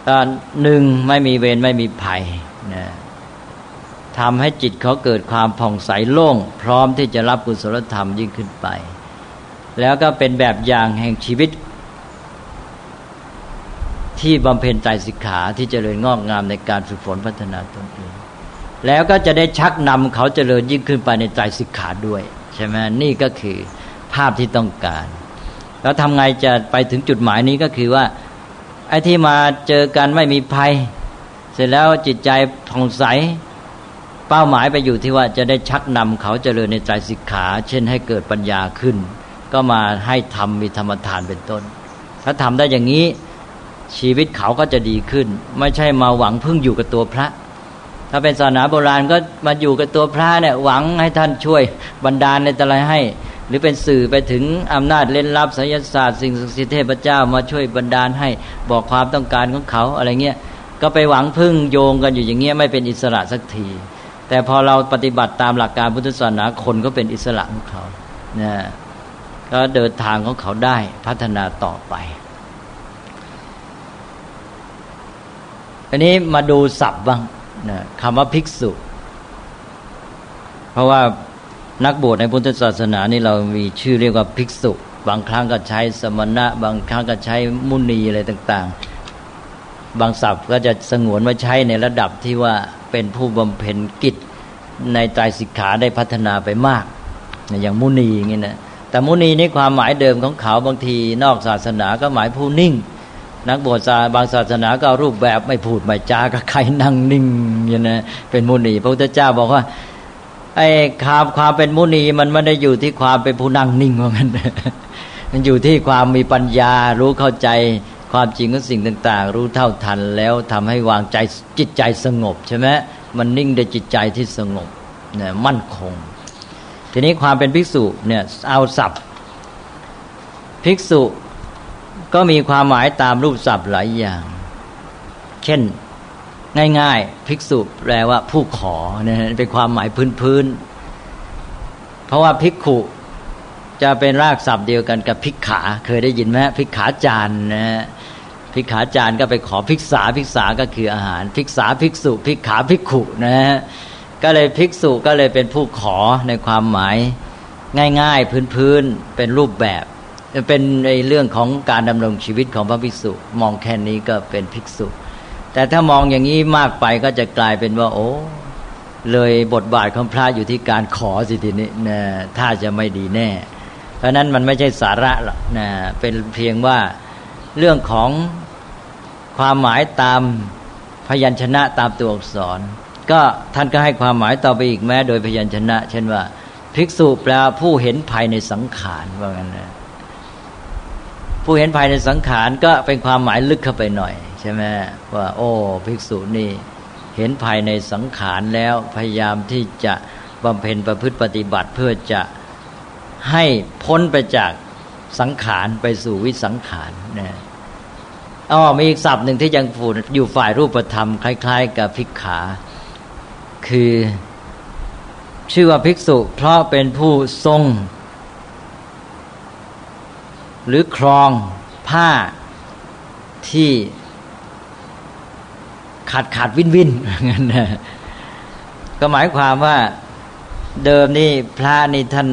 ตอนหนึ่งไม่มีเวรไม่มีภัยนะทำให้จิตเขาเกิดความผ่องใสโล่ง พร้อมที่จะรับกุศลธรรมยิ่งขึ้นไป แล้วก็เป็นแบบอย่างแห่งชีวิต ที่บำเพ็ญใจสิกขาที่จเจริญงอกงามในการฝึกฝนพัฒนาตนเองแล้วก็จะได้ชักนำเขาเจริญยิ่งขึ้นไปในใจสิกขาด้วยใช่ไหมนี่ก็คือภาพที่ต้องการ แล้วทำไงจะไปถึงจุดหมายนี้ก็คือว่าไอ้ที่มาเจอกันไม่มีภัย เสร็จแล้วจิตใจผ่องใสเป้าหมายไปอยู่ที่ว่าจะได้ชักนำเขาเจริญในใจสิกขา เช่นให้เกิดปัญญาขึ้น ก็มาให้ทำมีธรรมทานเป็นต้น ถ้าทำได้อย่างนี้ ชีวิตเขาก็จะดีขึ้น ไม่ใช่มาหวังพึ่งอยู่กับตัวพระ ถ้าเป็นศาสนาโบราณก็มาอยู่กับตัวพระเนี่ยหวังให้ท่านช่วยบรรดาลในตะไรให้ หรือเป็นสื่อไปถึงอำนาจเล่นลับศิลศาสตร์สิ่งศักดิ์สิทธิ์เทพเจ้ามาช่วยบรรดาลให้บอกความต้องการของเขาอะไรเงี้ยก็ไปหวังพึ่งโยงกันอยู่อย่างเงี้ยไม่เป็นอิสระสักที แต่พอเราปฏิบัติตามหลักการพุทธศาสนาคนก็เป็นอิสระของเขานะก็เดินทางของเขาได้พัฒนาต่อไป อันนี้มาดูศัพท์บ้างนะคำว่าภิกษุ เพราะว่านักบวชในพุทธศาสนานี่เรามีชื่อเรียกว่าภิกษุ บางครั้งก็ใช้สมณะ บางครั้งก็ใช้มุนีอะไรต่าง ๆ บางศัพท์ก็จะสงวนมาใช้ในระดับที่ว่าเป็นผู้บำเพ็ญกิจในใจสิกขาได้พัฒนาไปมาก อย่างมุนีอย่างนี้นะแต่มุนีนี่ความหมายเดิมของเขาบางทีนอกศาสนาก็หมายผู้นิ่ง นักบวชาบางศาสนาก็รูปแบบไม่พูดไม่จากับใครนั่งนิ่งอย่างนะเป็นมุนีพระพุทธเจ้าบอกว่าไอ้ความความเป็นมุนีมันไม่ได้อยู่ที่ความเป็นผู้นั่งนิ่งว่างั้นมันอยู่ที่ความมีปัญญารู้เข้าใจความจริงของสิ่งต่าง ๆ รู้เท่าทันแล้วทำให้วางใจจิตใจสงบใช่ไหมมันนิ่งด้วยจิตใจที่สงบเนี่ยมั่นคง ทีนี้ความเป็นภิกษุเนี่ยเอาศัพท์ ภิกษุ ก็มีความหมายตามรูปศัพท์หลายอย่าง เช่น ง่ายๆ ภิกษุแปลว่าผู้ขอเนี่ยเป็นความหมายพื้นๆ เพราะว่าภิกขุจะเป็นรากศัพท์เดียวกันกับภิกขา เคยได้ยินไหมภิกขาจารย์นะภิกขาจารย์ก็ไปขอภิกษาภิกษาก็คืออาหาร ภิกษาภิกษุภิกขาภิกขุนะก็เลยภิกษุก็เลยเป็นผู้ขอในความหมาย ง่าย ๆ พื้นๆเป็นรูปแบบ เป็นในเรื่องของการดำรงชีวิตของพระภิกษุ มองแค่นี้ก็เป็นภิกษุ แต่ถ้ามองอย่างนี้มากไปก็จะกลายเป็นว่า โอ้เลยบทบาทของพระอยู่ที่การขอสิทีนี้นะถ้าจะไม่ดีแน่ เพราะนั้นมันไม่ใช่สาระหรอกนะเป็นเพียงว่าเรื่องของความหมายตามพยัญชนะตามตัวอักษร ก็ท่านก็ให้ความหมายต่อไปอีกแม้ โดยพยัญชนะ เช่นว่า ภิกษุแปลผู้เห็นภายในสังขารว่างั้นนะ ผู้เห็นภายในสังขารก็เป็นความหมายลึกเข้าไปหน่อย ใช่ไหมว่า โอ้ภิกษุนี่เห็นภายในสังขารแล้วพยายามที่จะบำเพ็ญประพฤติปฏิบัติเพื่อจะให้พ้นไปจากสังขารไปสู่วิสังขารนะอ๋อมีอีกศัพท์หนึ่งที่ยังฝูอยู่ฝ่ายรูปธรรม คล้าย ๆ กับภิกขา คือ ชื่อว่าภิกษุ เพราะเป็นผู้ทรง หรือครองผ้าที่ขาดขาดวินวินงั้นนะก็หมายความว่าเดิมนี่พระนี่ท่าน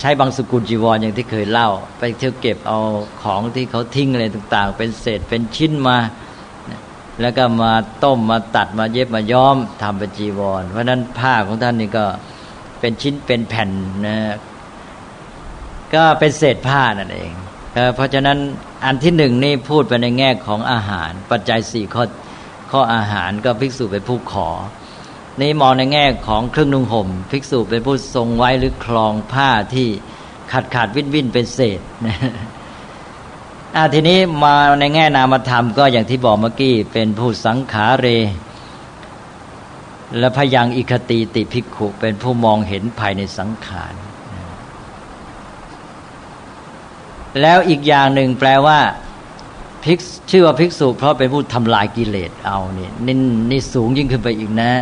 ใช้บางสกุลจีวรอย่างที่เคยเล่า ไปเที่ยวเก็บเอาของที่เขาทิ้งอะไรต่าง ๆ เป็นเศษเป็นชิ้นมา แล้วก็มาต้มมาตัดมาเย็บมาย้อมทำเป็นจีวร เพราะนั้นผ้าของท่านนี่ก็เป็นชิ้นเป็นแผ่นนะ ก็เป็นเศษผ้านั่นเองเพราะฉะนั้นอันที่หนึ่งนี่พูดไปในแง่ของอาหาร ปัจจัยสี่ข้อข้ออาหารก็ภิกษุเป็นผู้ขอ นี่มองในแง่ของเครื่องนุ่งห่มภิกษุเป็นผู้ทรงไว้หรือคลองผ้าที่ขาดขาดวิ่นวิ่นเป็นเศษอาทีนี้มาในแง่นามธรรมก็อย่างที่บอกเมื่อกี้เป็นผู้สังขาเร และพยังอิคติติภิกขุเป็นผู้มองเห็นภายในสังขาร แล้วอีกอย่างหนึ่งแปลว่าภิกชื่อว่าภิกษุ เพราะเป็นผู้ทำลายกิเลสเอาเนี่นี่นี่สูงยิ่งขึ้นไปอีกนะ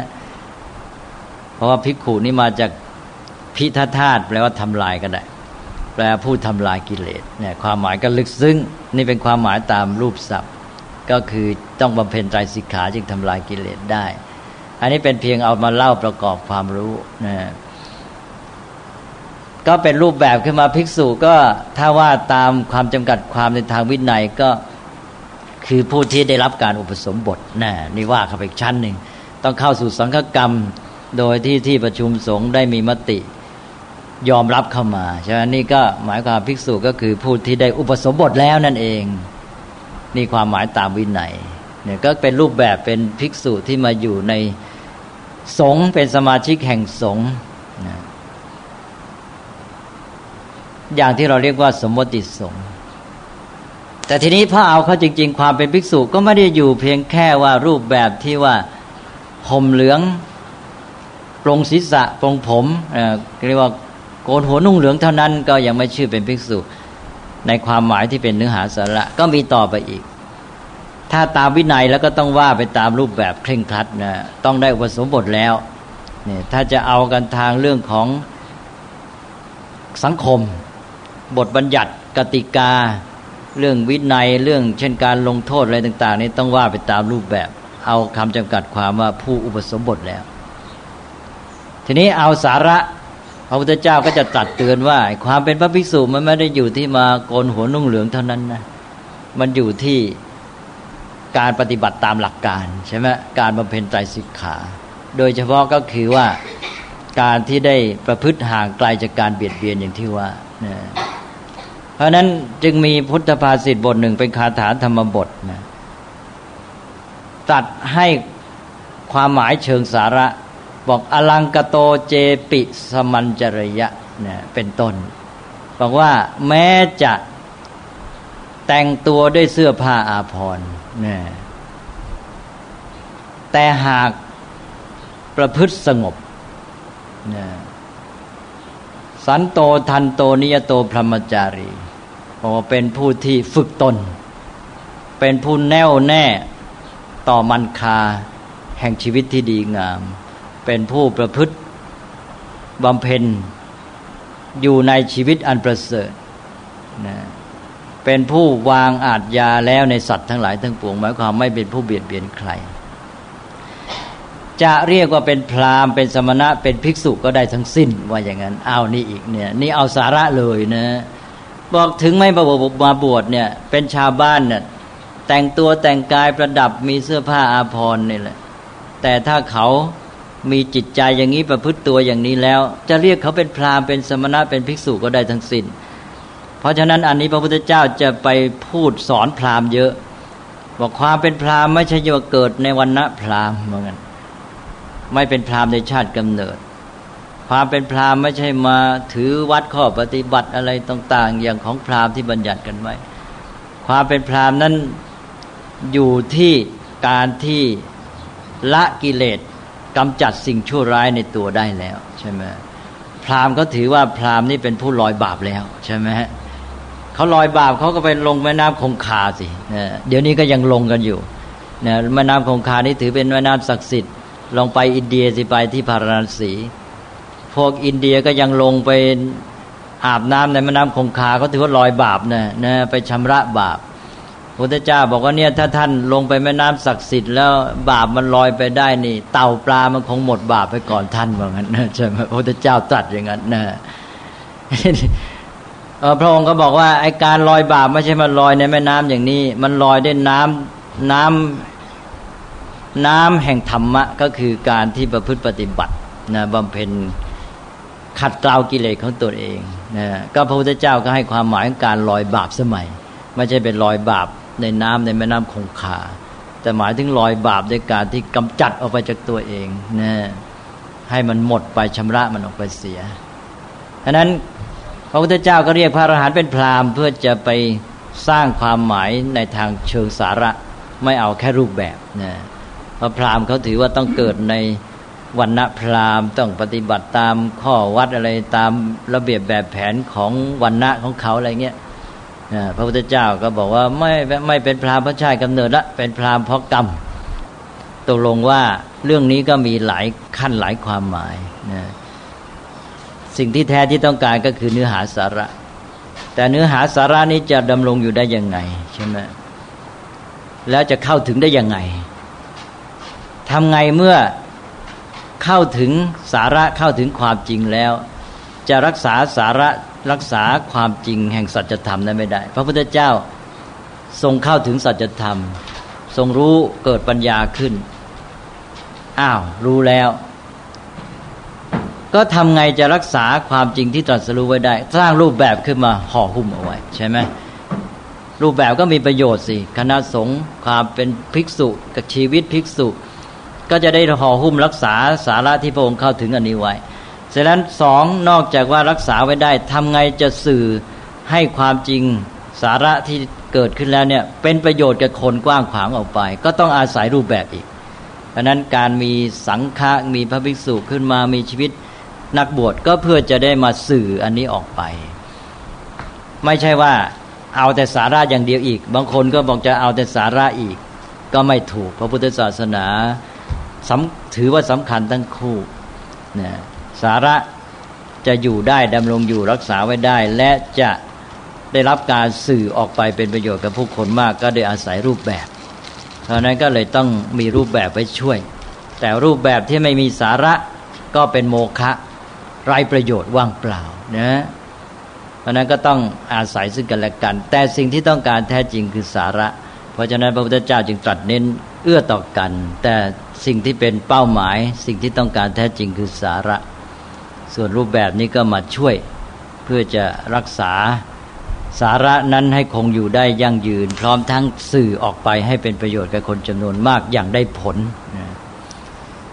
เพราะว่าภิกขุนี่มาจากพิทธาตแปลว่าทำลายก็ได้ แปลผู้ทำลายกิเลสเนี่ยความหมายก็ลึกซึ้ง นี่เป็นความหมายตามรูปศัพท์ ก็คือต้องบำเพ็ญใจสิกขาจึงทำลายกิเลสได้ อันนี้เป็นเพียงเอามาเล่าประกอบความรู้นะ ก็เป็นรูปแบบขึ้นมาภิกษุก็ถ้าว่าตามความจำกัดความในทางวินัยก็คือผู้ที่ได้รับการอุปสมบทนะนี่ว่าเข้าไปชั้นหนึ่งต้องเข้าสู่สังฆกรรมโดยที่ที่ประชุมสงฆ์ได้มีมติยอมรับเข้ามาฉะนั้นนี่ก็หมายความภิกษุก็คือผู้ที่ได้อุปสมบทแล้วนั่นเอง นี่ความหมายตามวินัยเนี่ยก็เป็นรูปแบบเป็นภิกษุที่มาอยู่ในสงฆ์เป็นสมาชิกแห่งสงฆ์นะ อย่างที่เราเรียกว่าสมมติสงฆ์แต่ทีนี้พอเอาเขาจริง ๆ ความเป็นภิกษุก็ไม่ได้อยู่เพียงแค่ว่ารูปแบบที่ว่าห่มเหลืองปรงศีรษะปรงผมเรียกว่าโกนหัวนุ่งเหลืองเท่านั้นก็ยังไม่ชื่อเป็นภิกษุ ในความหมายที่เป็นเนื้อหาสาระก็มีต่อไปอีก ถ้าตามวินัยแล้วก็ต้องว่าไปตามรูปแบบเคร่งครัดนะต้องได้อุปสมบทแล้วเนี่ยถ้าจะเอากันทางเรื่องของสังคม บทบัญญัติกติกา เรื่องวินัยเรื่องเช่นการลงโทษอะไรต่าง ๆ นี้ต้องว่าไปตามรูปแบบ เอาคำจำกัดความว่าผู้อุปสมบทแล้ว ทีนี้เอาสาระพระพุทธเจ้าก็จะตัดเตือนว่า ความเป็นพระภิกษุมันไม่ได้อยู่ที่มาโกนหัวนุ่งเหลืองเท่านั้นนะมันอยู่ที่การปฏิบัติตามหลักการใช่ไหมการบำเพ็ญใจสิกขา โดยเฉพาะก็คือว่าการที่ได้ประพฤติห่างไกลจากการเบียดเบียนอย่างที่ว่านะ เพราะนั้นจึงมีพุทธภาษิตบทหนึ่งเป็นคาถาธรรมบทนะตัดให้ความหมายเชิงสาระ บอกอลังกโตเจปิสมัญจริยะนะเป็นต้น บอกว่าแม้จะแต่งตัวด้วยเสื้อผ้าอาภรณ์นะแต่หากประพฤติสงบนะสันโตทันโตนิยโตพรหมจารี บอกว่าเป็นผู้ที่ฝึกตน เป็นผู้แน่วแน่ต่อมันคาแห่งชีวิตที่ดีงาม เป็นผู้ประพฤติบำเพ็ญอยู่ในชีวิตอันประเสริฐนะเป็นผู้วางอาจยาแล้วในสัตว์ทั้งหลายทั้งปวงหมายความไม่เป็นผู้เบียดเบียนใคร จะเรียกว่าเป็นพราหมณ์เป็นสมณะเป็นภิกษุก็ได้ทั้งสิ้นว่าอย่างนั้นเอานี่อีกเนี่ย นี่เอาสาระเลยนะ บอกถึงไม่มาบวชมาบวชเนี่ย เป็นชาวบ้านเนี่ยแต่งตัวแต่งกายประดับมีเสื้อผ้าอาภรณ์นี่แหละ แต่ถ้าเขามีจิตใจอย่างนี้ประพฤติตัวอย่างนี้แล้ว จะเรียกเขาเป็นพราหมณ์เป็นสมณะเป็นภิกษุก็ได้ทั้งสิน้น เพราะฉะนั้นอันนี้พระพุทธเจ้าจะไปพูดสอนพราหมณ์เยอะบอกความเป็นพราหมณ์ไม่ใช่ว่าเกิดในวันณะพราหมณ์เหมือนกันไม่เป็นพราหมณ์ในชาติกำเนิด ความเป็นพราหมณ์ไม่ใช่มาถือวัดข้อปฏิบัติอะไรต่าง ๆ อย่างของพราหมณ์ที่บัญญัติกันไว้ ความเป็นพราหมณ์นั้นอยู่ที่การที่ละกิเลสกำจัดสิ่งชั่วร้ายในตัวได้แล้ว ใช่ไหมพราหมณ์ก็ถือว่าพราหมณ์นี่เป็นผู้ลอยบาปแล้ว ใช่ไหมฮะเขาลอยบาปเขาก็ไปลงแม่น้ำคงคาสิเดี๋ยวนี้ก็ยังลงกันอยู่เนี่ยแม่น้ำคงคานี่ถือเป็นแม่น้ำศักดิ์สิทธิ์ลงไปอินเดียสิไปที่พาราณสี พวกอินเดียก็ยังลงไปอาบน้ำในแม่น้ำคงคาเขาถือว่าลอยบาปนะนะไปชำระบาปพระเจ้าบอกว่าเนี่ยถ้าท่านลงไปแม่น้ำศักดิ์สิทธิ์แล้วบาปมันลอยไปได้นี่ เต่าปลามันคงหมดบาปไปก่อนท่านว่างั้นนะใช่ไหมพระเจ้าตรัสอย่างนั้นนะพระองค์ก็บอกว่าไอการลอยบาปไม่ใช่มันลอยในแม่น้ำอย่างนี้ มันลอยด้วยน้ำน้ำน้ำแห่งธรรมะก็คือการที่ประพฤติปฏิบัตินะบำเพ็ญ ขัดเกลากิเลสของตัวเองนะก็พระพุทธเจ้าก็ให้ความหมายของการลอยบาปสมัย ไม่ใช่เป็นลอยบาปในน้ำในแม่น้ำคงคาแต่หมายถึงลอยบาปด้วยการที่กำจัดออกไปจากตัวเองนะให้มันหมดไปชำระมันออกไปเสียฉะนั้นพระพุทธเจ้าก็เรียกพระอรหันต์เป็นพราหมณ์เพื่อจะไปสร้างความหมายในทางเชิงสาระไม่เอาแค่รูปแบบนะพระพราหมณ์เขาถือว่าต้องเกิดใน วันณะพราหมณ์ต้องปฏิบัติตามข้อวัดอะไรตามระเบียบแบบแผนของวันณะของเขาอะไรเงี้ยพระพุทธเจ้าก็บอกว่าไม่ไม่เป็นพราหมณ์พระชาติกำเนิดละเป็นพราหมณ์เพราะกรรมตกลงว่าเรื่องนี้ก็มีหลายขั้นหลายความหมายนะสิ่งที่แท้ที่ต้องการก็คือเนื้อหาสาระ แต่เนื้อหาสาระนี้จะดำรงอยู่ได้ยังไงใช่ไหมแล้วจะเข้าถึงได้ยังไงทำไงเมื่อ เข้าถึงสาระเข้าถึงความจริงแล้ว จะรักษาสาระรักษาความจริงแห่งสัจธรรมนั้นไม่ได้ พระพุทธเจ้าทรงเข้าถึงสัจธรรม ทรงรู้เกิดปัญญาขึ้น อ้าว รู้แล้ว ก็ทำไงจะรักษาความจริงที่ตรัสรู้ไว้ได้ สร้างรูปแบบขึ้นมาห่อหุ้มเอาไว้ ใช่ไหมรูปแบบก็มีประโยชน์สิคณะสงฆ์ความเป็นภิกษุ กับชีวิตภิกษุ ก็จะได้ห่อหุ้มรักษาสาระที่พระองค์เข้าถึงอันนี้ไว้ฉะนั้นสองนอกจากว่ารักษาไว้ได้ทำไงจะสื่อให้ความจริงสาระที่เกิดขึ้นแล้วเนี่ยเป็นประโยชน์กับคนกว้างขวางออกไป ก็ต้องอาศัยรูปแบบอีกเพราะนั้นการมีสังฆะมีพระภิกษุขึ้นมามีชีวิตนักบวชก็เพื่อจะได้มาสื่ออันนี้ออกไป ไม่ใช่ว่าเอาแต่สาระอย่างเดียวอีก บางคนก็บอกจะเอาแต่สาระอีก ก็ไม่ถูกพระพุทธศาสนา ถือว่าสำคัญทั้งคู่นะสาระจะอยู่ได้ดำรงอยู่รักษาไว้ได้ และจะได้รับการสื่อออกไปเป็นประโยชน์กับผู้คนมาก ก็โดยอาศัยรูปแบบ เพราะนั้นก็เลยต้องมีรูปแบบไว้ช่วย แต่รูปแบบที่ไม่มีสาระก็เป็นโมฆะไรประโยชน์ว่างเปล่านะเพราะนั้นก็ต้องอาศัยซึ่งกันและกัน แต่สิ่งที่ต้องการแท้จริงคือสาระ เพราะฉะนั้นพระพุทธเจ้าจึงตรัสเน้นเอื้อต่อกัน แต่ สิ่งที่เป็นเป้าหมาย สิ่งที่ต้องการแท้จริงคือสาระ ส่วนรูปแบบนี้ก็มาช่วยเพื่อจะรักษาสาระนั้นให้คงอยู่ได้ยั่งยืน พร้อมทั้งสื่อออกไปให้เป็นประโยชน์กับคนจำนวนมากอย่างได้ผล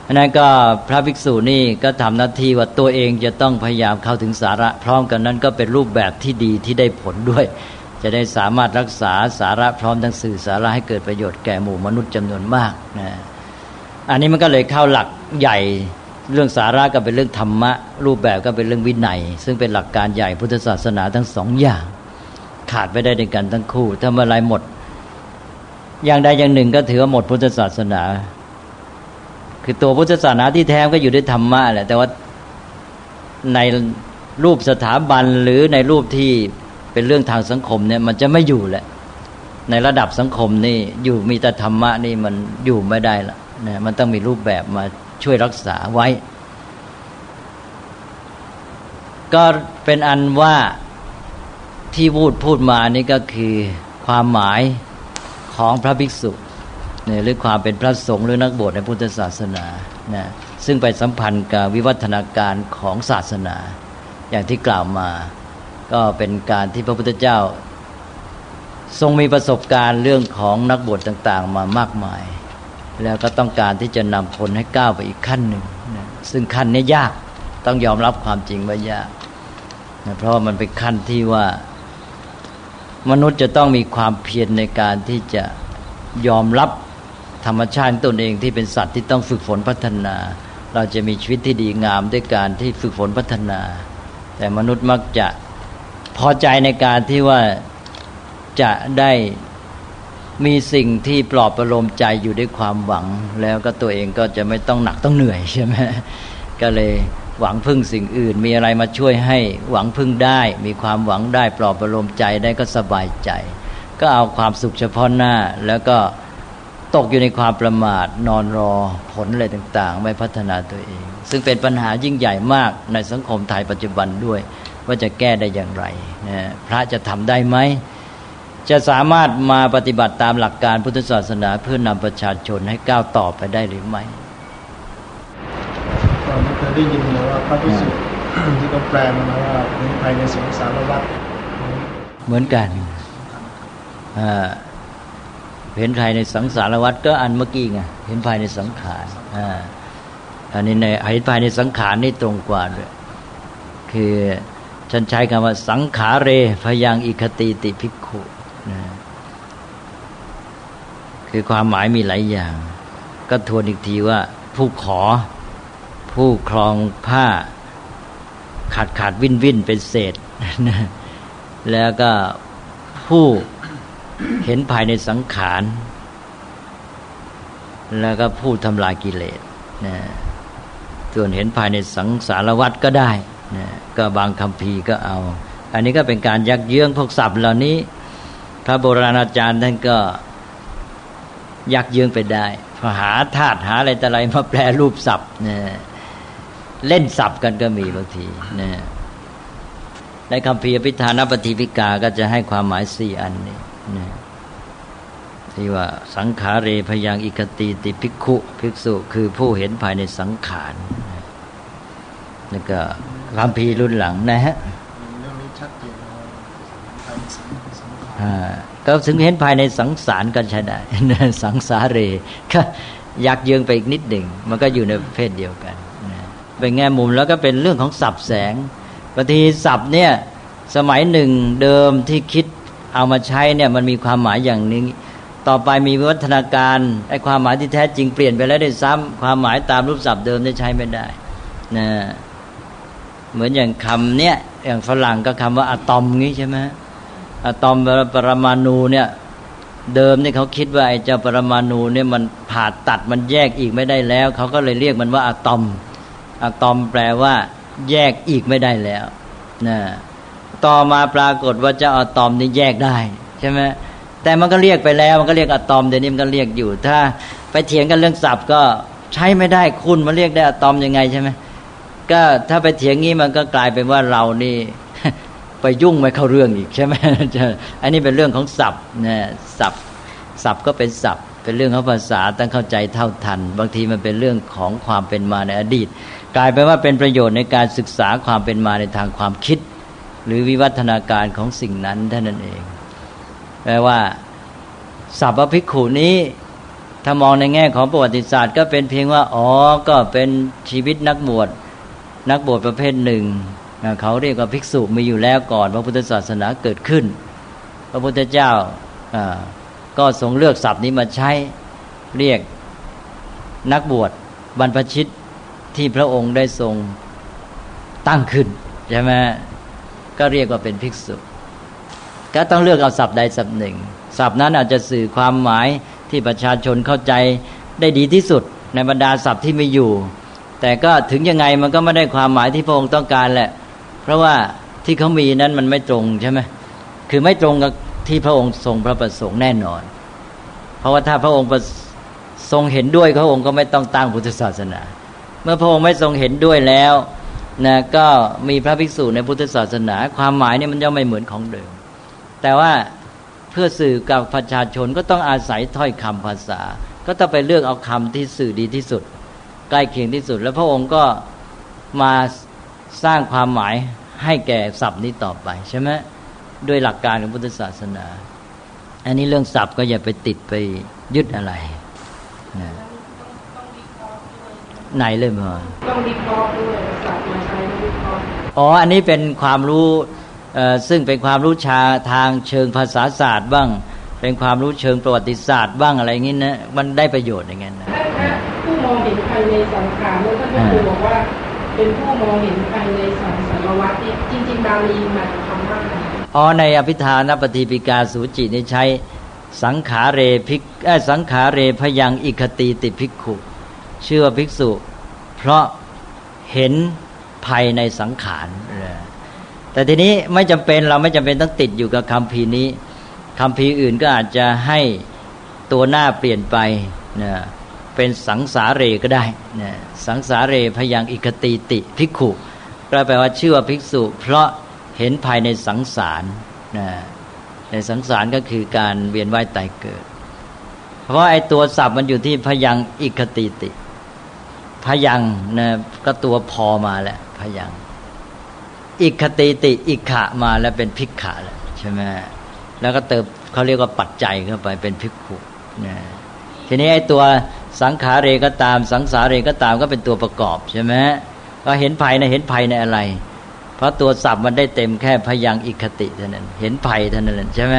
อันนั้นก็พระภิกษุนี่ก็ทำหน้าที่ว่าตัวเองจะต้องพยายามเข้าถึงสาระ พร้อมกันนั้นก็เป็นรูปแบบที่ดีที่ได้ผลด้วย จะได้สามารถรักษาสาระพร้อมทั้งสื่อสาระให้เกิดประโยชน์แก่หมู่มนุษย์จำนวนมากนะ อันนี้มันก็เลยเข้าหลักใหญ่เรื่องสาระก็เป็นเรื่องธรรมะ รูปแบบก็เป็นเรื่องวินัย ซึ่งเป็นหลักการใหญ่พุทธศาสนาทั้งสองอย่าง ขาดไปได้ในกันทั้งคู่ถ้าเมื่อไรหมด อย่างใดอย่างหนึ่งก็ถือว่าหมดพุทธศาสนา คือตัวพุทธศาสนาที่แท้ก็อยู่ด้วยธรรมะแหละแต่ว่าในรูปสถาบันหรือในรูปที่เป็นเรื่องทางสังคมเนี่ย มันจะไม่อยู่แหละ ในระดับสังคมนี่อยู่มีแต่ธรรมะนี่มันอยู่ไม่ได้ละ นะมันต้องมีรูปแบบมาช่วยรักษาไว้ ก็เป็นอันว่าที่พูดพูดมานี่ก็คือความหมายของพระภิกษุเนี่ยหรือความเป็นพระสงฆ์หรือนักบวชในพุทธศาสนานะซึ่งไปสัมพันธ์กับวิวัฒนาการของศาสนา อย่างที่กล่าวมา ก็เป็นการที่พระพุทธเจ้า ทรงมีประสบการณ์เรื่องของนักบวชต่าง ๆ มามากมาย แล้วก็ต้องการที่จะนำคนให้ก้าวไปอีกขั้นหนึ่งนะซึ่งขั้นนี้ยากต้องยอมรับความจริงว่ายากนะเพราะมันเป็นขั้นที่ว่ามนุษย์จะต้องมีความเพียรในการที่จะยอมรับธรรมชาติตนเองที่เป็นสัตว์ที่ต้องฝึกฝนพัฒนา เราจะมีชีวิตที่ดีงามด้วยการที่ฝึกฝนพัฒนา แต่มนุษย์มักจะพอใจในการที่ว่าจะได้ มีสิ่งที่ปลอบประโลมใจอยู่ด้วยความหวัง แล้วก็ตัวเองก็จะไม่ต้องหนักต้องเหนื่อยใช่ไหมก็เลยหวังพึ่งสิ่งอื่น มีอะไรมาช่วยให้หวังพึ่งได้ มีความหวังได้ปลอบประโลมใจได้ก็สบายใจ ก็เอาความสุขเฉพาะหน้า แล้วก็ตกอยู่ในความประมาทนอนรอผลอะไรต่าง ๆ ไม่พัฒนาตัวเอง ซึ่งเป็นปัญหายิ่งใหญ่มากในสังคมไทยปัจจุบันด้วย ว่าจะแก้ได้อย่างไรนะพระจะทำได้ไหม จะสามารถมาปฏิบัติตามหลักการพุทธศาสนาเพื่อนำประชาชนให้ก้าวต่อไปได้หรือไม่เราเคยได้ยินมาว่าพระภิกษุที่เขาแปลมาว่าเห็นภายในสงสารวัฏเหมือนกันเห็นภายในสังสารวัฏก็อันเมื่อกี้ไงเห็นภายในสังขารอันนี้ในเห็นภายในสังขารนี่ตรงกว่าด้วยคือฉันใช้คำว่าสังขาเรพยังอิคติติภิกขุนะ คือความหมายมีหลายอย่าง ก็ทวนอีกทีว่า ผู้ขอ ผู้ครองผ้า ขาดขาดวินวินเป็นเศษ แล้วก็ผู้เห็นภายในสังขาร แล้วก็ผู้ทำลายกิเลสนะส่วนเห็นภายในสังสารวัตรก็ได้นะก็บางคำพีก็เอา อันนี้ก็เป็นการยักเยื้องพวกศัพท์เหล่านี้ พระโบราณอาจารย์ท่านก็ยักเยื้องไปได้พหาธาตุหาอะไรแต่อะไรมาแปลรูปศัพท์เนี่ยเล่นศัพท์กันก็มีบางทีเนะในคำพีพิธานปฏิปิกาก็จะให้ความหมายสี่อันนี้นะที่ว่าสังขาเรพยังอิกติติภิกขุภิกษุคือผู้เห็นภายในสังขารแล้วก็คำพีรุ่นหลังนะฮะ ก็ถึงเห็นภายในสังสารก็ใช้ได้สังสาเรก็ยักเยืองไปอีกนิดหนึ่งมันก็อยู่ในเพศเดียวกันเป็นแง่มุมแล้วก็เป็นเรื่องของสับแสงบางทีสับเนี่ยสมัยหนึ่งเดิมที่คิดเอามาใช้เนี่ยมันมีความหมายอย่างนี้ต่อไปมีวัฒนาการไอ้ความหมายที่แท้จริงเปลี่ยนไปแล้วได้ซ้ำความหมายตามรูปศัพท์เดิมได้ใช้ไม่ได้นะเหมือนอย่างคำเนี้ยอย่างฝรั่งก็คำว่าอะตอมงี้ใช่ไหม อะตอมปรมาณูเนี่ยเดิมนี่เขาคิดว่าไอ้เจ้าปรมาณูเนี่ยมันผ่าตัดมันแยกอีกไม่ได้แล้ว เขาก็เลยเรียกมันว่าอะตอมอะตอมแปลว่า แยกอีกไม่ได้แล้วนะต่อมาปรากฏว่าเจ้าอะตอมนี่แยกได้ใช่ไหมแต่มันก็เรียกไปแล้วมันก็เรียกอะตอมเดี๋ยวนี้มันก็เรียกอยู่ ถ้า ไปเถียงกันเรื่องศัพท์ก็ใช้ไม่ได้คุณมาเรียกได้อะตอมยังไงใช่ไหมก็ถ้าไปเถียงงี้มันก็กลายเป็นว่าเรานี่ ไปยุ่งไม่เข้าเรื่องอีกใช่ไหมอันนี้เป็นเรื่องของศัพท์นะศัพท์ศัพท์ก็เป็นศัพท์ เป็นเรื่องของภาษาต้องเข้าใจเท่าทัน บางทีมันเป็นเรื่องของความเป็นมาในอดีต กลายเป็นว่าเป็นประโยชน์ในการศึกษาความเป็นมาในทางความคิด หรือวิวัฒนาการของสิ่งนั้นเท่านั้นเองแปลว่าสัพพภิกขุนี้ถ้ามองในแง่ของประวัติศาสตร์ ก็เป็นเพียงว่าอ๋อก็เป็นชีวิตนักบวชนักบวชประเภทหนึ่ง เขาเรียกว่าภิกษุมีอยู่แล้วก่อน พระพุทธศาสนาเกิดขึ้น พระพุทธเจ้าก็ทรงเลือกศัพท์นี้มาใช้เรียกนักบวชบรรพชิตที่พระองค์ได้ทรงตั้งขึ้นใช่ไหมก็เรียกว่าเป็นภิกษุ ก็ต้องเลือกเอาศัพท์ใดศัพท์หนึ่งศัพท์นั้นอาจจะสื่อความหมายที่ประชาชนเข้าใจได้ดีที่สุดในบรรดาศัพท์ที่มีอยู่ แต่ก็ถึงยังไงมันก็ไม่ได้ความหมายที่พระองค์ต้องการแหละ เพราะว่าที่เขามีนั้นมันไม่ตรงใช่ไหมคือไม่ตรงกับที่พระองค์ทรงพระประสงค์แน่นอน เพราะว่าถ้าพระองค์ทรงเห็นด้วยพระองค์ก็ไม่ต้องตั้งพุทธศาสนา เมื่อพระองค์ไม่ทรงเห็นด้วยแล้วนะก็มีพระภิกษุในพุทธศาสนา ความหมายนี่มันย่อมไม่เหมือนของเดิม แต่ว่าเพื่อสื่อกับประชาชนก็ต้องอาศัยถ้อยคำภาษา ก็ต้องไปเลือกเอาคำที่สื่อดีที่สุด ใกล้เคียงที่สุด แล้วพระองค์ก็มา สร้างความหมายให้แก่ศัพท์นี้ต่อไปใช่ไหมด้วยหลักการของพุทธศาสนา อันนี้เรื่องศัพท์ก็อย่าไปติดไปยึดอะไรนะไหนเลยมั้ต้องวิเคราะห์ด้วยศัพท์มาใช้วิเคราะห์อ๋ออันนี้เป็นความรู้ซึ่งเป็นความรู้ชาทางเชิงภาษาศาสตร์บ้าง เป็นความรู้เชิงประวัติศาสตร์บ้างอะไรอย่างนี้นะมันได้ประโยชน์อย่างนั้นนะมองเห็นภายในสังขารแล้วท่านก็คือบอกว่า เป็นผู้มองเห็นภายในสังสารวัฏเนี่ยจริง ๆ บาลีหมายความว่านอ๋อในอภิธานปฏิปิกาสูจินี่ใช้สังขาเรภิกสังขาเรพยังอิคติติภิกขุเชื่อภิกษุ เพราะเห็นภายในสังขาร แต่ทีนี้ไม่จำเป็นเราไม่จำเป็นต้องติดอยู่กับคำพีนี้คำพีอื่นก็อาจจะให้ตัวหน้าเปลี่ยนไปนะ เป็นสังสาเรก็ได้นะสังสาเรพยังอิคติติภิกขุแปลว่าชื่อว่าภิกษุ เพราะเห็นภายในสังสารนะในสังสารก็คือการเวียนว่ายตายเกิด เพราะไอ้ตัวศัพท์มันอยู่ที่พยังอิคติติ พยังนะก็ตัวพอมาแหละพยังอิคติติอิขะมาแล้วเป็นพิกขะแล้วใช่ไหมแล้วก็เติมเขาเรียกว่าปัจจัยเข้าไปเป็นพิกขุนะทีนี้ไอ้ตัว สังขาเรก็ตาม สังสาเรก็ตามก็เป็นตัวประกอบใช่ไหมก็เห็นภัยในเห็นภัยในอะไร เพราะตัวสับมันได้เต็มแค่พยังอิคติเท่านั้น เห็นภัยเท่านั้นใช่ไหม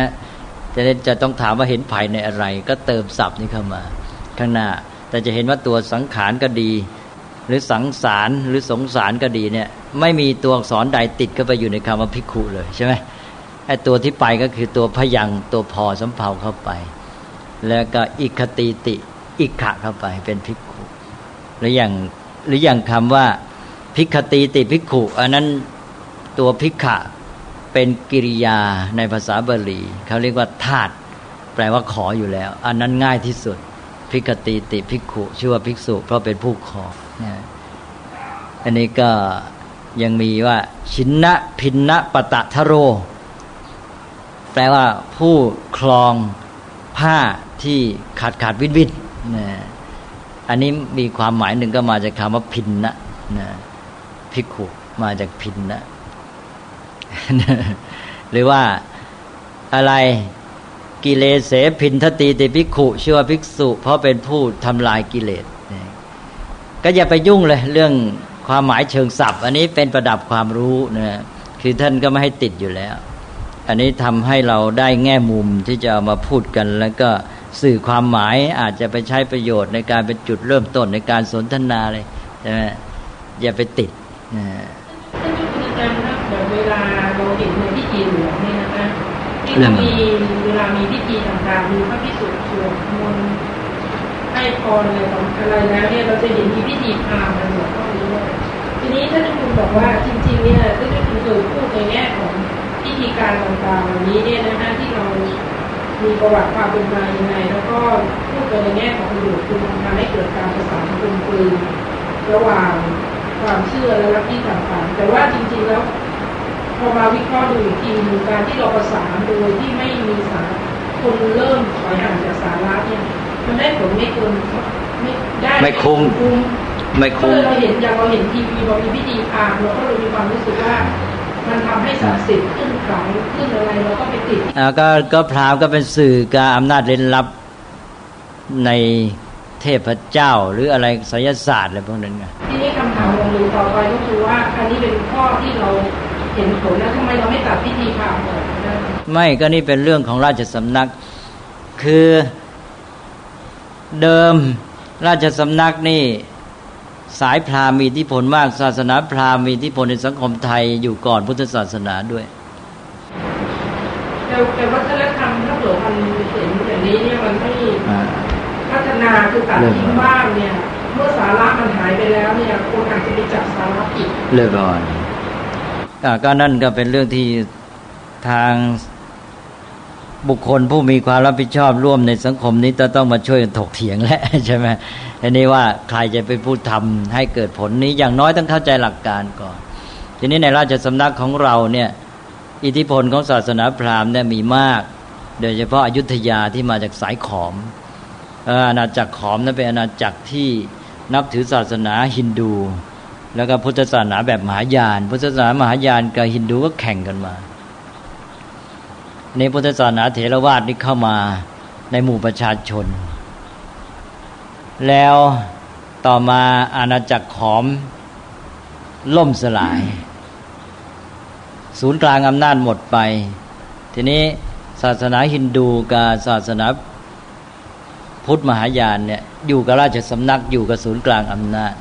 จะจะต้องถามว่าเห็นภัยในอะไร ก็เติมสับนี้เข้ามา ข้างหน้า แต่จะเห็นว่าตัวสังขารก็ดี หรือสังสารหรือสงสารก็ดีเนี่ย ไม่มีตัวอักษรใดติดเข้าไปอยู่ในคำว่าพิกุเลยใช่ไหมไอ้ตัวที่ไปก็คือตัวพยังตัวพอสัมเพาเข้าไป แล้วก็อิคติติ อิขะเข้าไปเป็นพิกขุหรืออย่างหรืออย่างคำว่าพิกติติพิกขุ อันนั้นตัวพิกขะเป็นกิริยาในภาษาบาลีเขาเรียกว่าธาตุแปลว่าขออยู่แล้ว อันนั้นง่ายที่สุดพิกติติพิกขุ ชื่อว่าภิกษุ เพราะเป็นผู้ขออันนี้ก็ยังมีว่าชินนะพินนะปะตะทะโร แปลว่าผู้คลองผ้าที่ขาดขาดวินวิน นะอันนี้มีความหมายหนึ่งก็มาจากคำว่าพินนะนะพิกขุมาจากพินนะหรือว่าอะไรกิเลสเสพินทตีติภิกขุชื่อว่าภิกษุ เพราะเป็นผู้ทำลายกิเลสก็อย่าไปยุ่งเลย เรื่องความหมายเชิงศัพท์ อันนี้เป็นประดับความรู้นะคือท่านก็ไม่ให้ติดอยู่แล้ว อันนี้ทำให้เราได้แง่มุมที่จะามาพูดกันแล้วก็ สื่อความหมายอาจจะไปใช้ประโยชน์ในการเป็นจุดเริ่มต้นในการสนทนาเลยใช่ไหมอย่าไปติดนะท่านยุทธการครับเวลาเราเห็นในพิธีหลวงเนี่ยนะคะที่มีเวลามีพิธีต่างๆมีพระพิสุทธิ์สวดมนต์ให้พรอะไรต่างอะไรแล้วเนี่ยเราจะเห็นมีพิธีพราหมณ์กันหมดก็มีด้วยทีนี้ท่านคุณบอกว่าจริงๆเนี่ยท่านคุณเคยพูดในแง่ของพิธีการต่างๆเหล่านี้เนี่ยนะคะที่เรา มีประวัติความเป็นมาอย่างไรแล้วก็พูดกันในแง่ของประโยชน์คือทำให้เกิดการประสานกลมกลืนระหว่างความเชื่อและลัทธิต่างๆ แต่ว่าจริงๆแล้วพอมาวิเคราะห์ดูอีกทีหนึ่งการที่เราประสานโดยที่ไม่มีสารคนเริ่มถอยห่างจากสาระเนี่ยมันได้ผลไม่เกินไม่ได้ไม่คุ้มไม่คุ้มเราเห็นอย่างเราเห็นทีวีเรามีพิธีพามเราก็เลยมีความรู้สึกว่า มันทำให้ศักดิ์สิทธิ์ขึ้นขลังขึ้นอะไรเราก็ไปติดอ่าก็ก็พรามก็เป็นสื่อการอำนาจเร้นลับในเทพเจ้าหรืออะไรไสยศาสตร์อะไรพวกนั้นไงทีนี้คำถามของหนูต่อไปก็คือว่าอันนี้เป็นข้อที่เราเห็นผลแล้วทำไมเราไม่ตัดพิธีพรามก่อนไม่ก็นี่เป็นเรื่องของราชสำนัก คือเดิมราชสำนักนี่ สายพราหมณ์มีอิทธิพลมากศาสนาพราหมณ์มีอิทธิพลในสังคมไทยอยู่ก่อนพุทธศาสนาด้วยแต่แต่วัฒนธรรมถ้าเกิดมันเห็นอย่างนี้เนี่ยมันไม่พัฒนาคือตัดทิ้งบ้างเนี่ย เมื่อสาระมันหายไปแล้วเนี่ยคนอาจจะไปจับสาระผิดเลยก่อนก็นั่นก็เป็นเรื่องที่ทาง บุคคลผู้มีความรับผิดชอบร่วมในสังคมนี้จะต้องมาช่วยถกเถียงแล้วใช่ไหมอันนี้ว่าใครจะเป็นผู้ทำให้เกิดผลนี้อย่างน้อยต้องเข้าใจหลักการก่อน ทีนี้ในราชสำนักของเราเนี่ยอิทธิพลของศาสนาพราหมณ์เนี่ยมีมาก โดยเฉพาะอายุทยาที่มาจากสายขอมอาณาจักรขอมนั้นเป็นอาณาจักรที่นับถือศาสนาฮินดู แล้วก็พุทธศาสนาแบบมหายาน พุทธศาสนามหายานกับฮินดูก็แข่งกันมา ในพุทธศาสนาเถรวาทนี่เข้ามาในหมู่ประชาชน แล้วต่อมาอาณาจักรขอมล่มสลาย ศูนย์กลางอำนาจหมดไป ทีนี้ศาสนาฮินดูกับศาสนาพุทธมหายานเนี่ยอยู่กับราชสำนักอยู่กับศูนย์กลางอำนาจ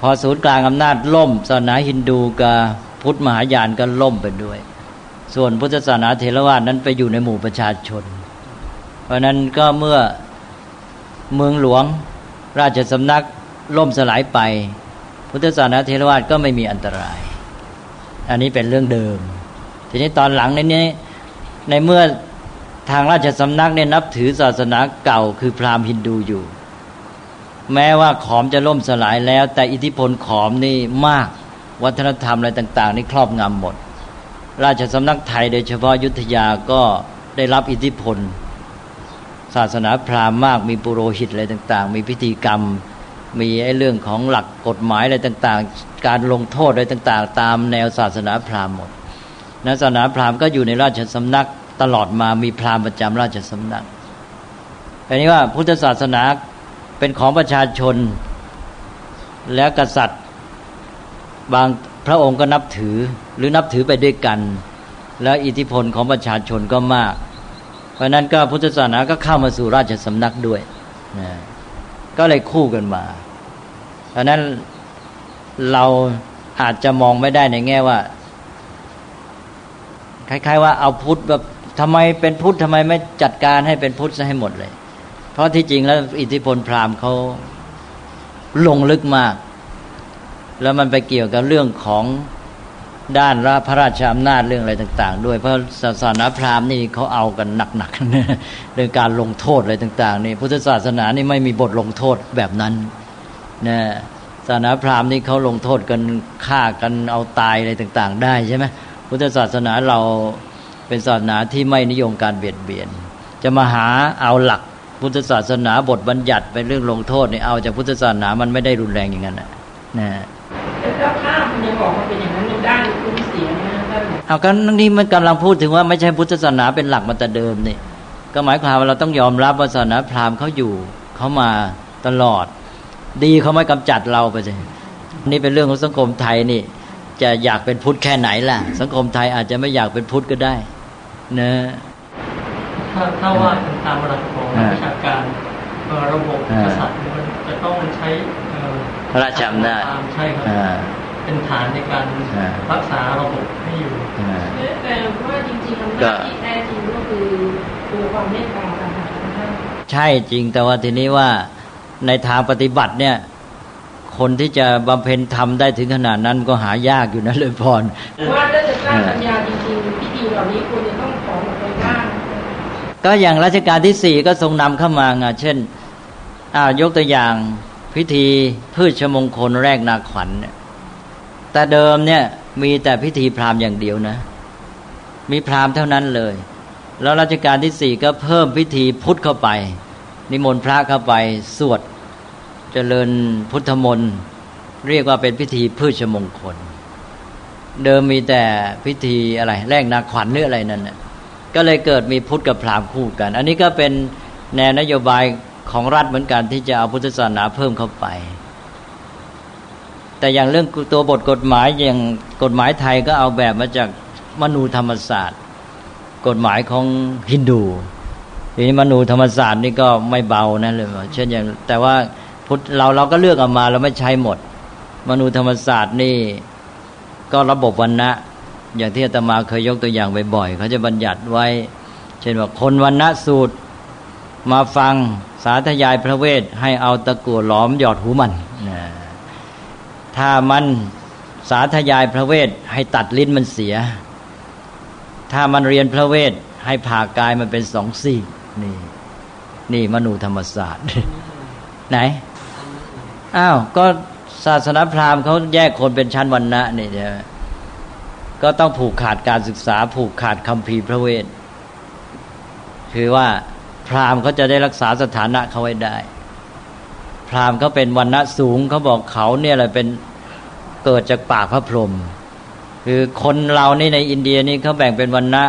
พอศูนย์กลางอำนาจล่ม ศาสนาฮินดูกับพุทธมหายานก็ล่มไปด้วย ส่วนพุทธศาสนาเทรวาสนั้นไปอยู่ในหมู่ประชาชน เพราะนั้นก็เมื่อเมืองหลวงราชสำนักล่มสลายไป พุทธศาสนาเทรวาสก็ไม่มีอันตราย อันนี้เป็นเรื่องเดิม ทีนี้ตอนหลังในนี้ในเมื่อทางราชสำนักเนี่ยนับถือศาสนาเก่าคือพราหมณ์ฮินดูอยู่ แม้ว่าขอมจะล่มสลายแล้ว แต่อิทธิพลขอมนี่มากวัฒนธรรมอะไรต่าง ๆ นี่ครอบงำหมด ราชสำนักไทยโดยเฉพาะยุทธยาก็ได้รับอิทธิพล ศาสนาพราหมณ์มากมีปุโรหิตอะไรต่าง ๆ มีพิธีกรรม มีไอ้เรื่องของหลักกฎหมายอะไรต่าง ๆ การลงโทษอะไรต่าง ๆ ตามแนวศาสนาพราหมณ์หมดนะศาสนาพราหมณ์ก็อยู่ในราชสำนักตลอดมามีพราหมณ์ประจำราชสำนักอันนี้ว่าพุทธศาสนาเป็นของประชาชนและกษัตริย์บาง ระองค์ก็นับถือหรือนับถือไปด้วยกัน แล้วอิทธิพลของประชาชนก็มาก เพราะนั้นก็พุทธศาสนาก็เข้ามาสู่ราชสำนักด้วยนะก็เลยคู่กันมา เพราะนั้นเราอาจจะมองไม่ได้ในแง่ว่า คล้าย ๆ ว่าเอาพุทธแบบทำไมเป็นพุทธทำไมไม่จัดการให้เป็นพุทธซะให้หมดเลย เพราะที่จริงแล้วอิทธิพลพราหมณ์เขาลงลึกมาก แล้วมันไปเกี่ยวกับเรื่องของด้านพระราชอำนาจเรื่องอะไรต่าง ๆ ด้วยเพราะศาสนาพราหมณ์นี่เขาเอากันหนักๆเรื่องการลงโทษอะไรต่าง ๆ นี่พุทธศาสนานี่ไม่มีบทลงโทษแบบนั้นนะศาสนาพราหมณ์นี่เขาลงโทษกันฆ่ากันเอาตายอะไรต่าง ๆ ได้ใช่ไหมพุทธศาสนาเราเป็นศาสนาที่ไม่นิยมการเบียดเบียน จะมาหาเอาหลักพุทธศาสนาบทบัญญัติเป็นเรื่องลงโทษนี่เอาจากพุทธศาสนามันไม่ได้รุนแรงอย่างนั้นนะ บอกว่าเป็นอย่างนั้นในด้านคุณเสียนะท่านเอากันนี่มันกำลังพูดถึงว่าไม่ใช่พุทธศาสนาเป็นหลักมาแต่เดิมนี่ก็หมายความว่าเราต้องยอมรับว่าศาสนาพราหมณ์เขาอยู่เขามาตลอด ดีเขาไม่กำจัดเราไปสินี่เป็นเรื่องของสังคมไทยนี่ จะอยากเป็นพุทธแค่ไหนล่ะ สังคมไทยอาจจะไม่อยากเป็นพุทธก็ได้นะถ้าถ้าว่ากันตามหลักของนักวิชาการเอ่อระบบอ่ากษัตริย์เนี่ยมันจะต้องใช้เอ่อพระราชอำนาจตามใช่ครับอ่า เป็นฐานในการอ่ารักษาระบบให้อยู่อ่าแต่ว่าจริงๆอำนาจที่แท้จริงก็คือตัวความเมตตาต่างหากนะท่านใช่จริงแต่ว่าทีนี้ว่าในทางปฏิบัติเนี่ย คนที่จะบำเพ็ญธรรมได้ถึงขนาดนั้นก็หายากอยู่นะเลยพรว่าถ้าจะสร้างปัญญาจริงๆพิธีเหล่านี้ควรจะต้องขอออกไปบ้างก็อย่างรัชกาลที่สี่ก็ทรงนำเข้ามาไงเช่นอ่ายกตัวอย่างพิธีพืชมงคลแรกนาขวัญเนี่ย แต่เดิมเนี่ยมีแต่พิธีพราหมณ์อย่างเดียวนะ มีพราหมณ์เท่านั้นเลย แล้วรัชกาลที่สี่ก็เพิ่มพิธีพุทธเข้าไป นิมนต์พระเข้าไปสวดเจริญพุทธมนต์เรียกว่าเป็นพิธีพืชมงคล เดิมมีแต่พิธีอะไร แรกนาขวัญหรืออะไรนั่นนะก็เลยเกิดมีพุทธกับพราหมณ์คู่กัน อันนี้ก็เป็นแนวนโยบายของรัฐเหมือนกันที่จะเอาพุทธศาสนาเพิ่มเข้าไป แต่อย่างเรื่องตัวบทกฎหมายอย่างกฎหมายไทยก็เอาแบบมาจากมนูธรรมศาสตร์ กฎหมายของฮินดูทีนี้มนูธรรมศาสตร์นี่ก็ไม่เบานะเลยเช่นอย่าง แต่ว่าพุทธเราเราก็เลือกเอามาเราไม่ใช้หมด มนูธรรมศาสตร์นี่ก็ระบบวันนะอย่างที่อาตมาเคยยกตัวอย่างบ่อยๆเขาจะบัญญัติไว้ เช่นว่าคนวันนะสูตรมาฟังสาธยายพระเวทให้เอาตะกั่วหลอมหยอดหูมันนะ ถ้ามันสาธยายพระเวทให้ตัดลิ้นมันเสีย ถ้ามันเรียนพระเวทให้ผ่ากายมันเป็นสองซี่นี่ นี่มนูธรรมศาสตร์ ไหน อ้าว ก็ศาสนาพราหมณ์เขาแยกคนเป็นชั้นวันนะนี่ใช่ไหมก็ต้องผูกขาดการศึกษา ผูกขาดคำพีพระเวท คือว่าพราหมณ์เขาจะได้รักษาสถานะเขาไว้ได้ พราหมณ์เขาเป็นวันณะสูงเขาบอกเขาเนี่ยแหละเป็นเกิดจากปากพระพรหมคือคนเรานี่ในอินเดียนี่เขาแบ่งเป็นวันณะ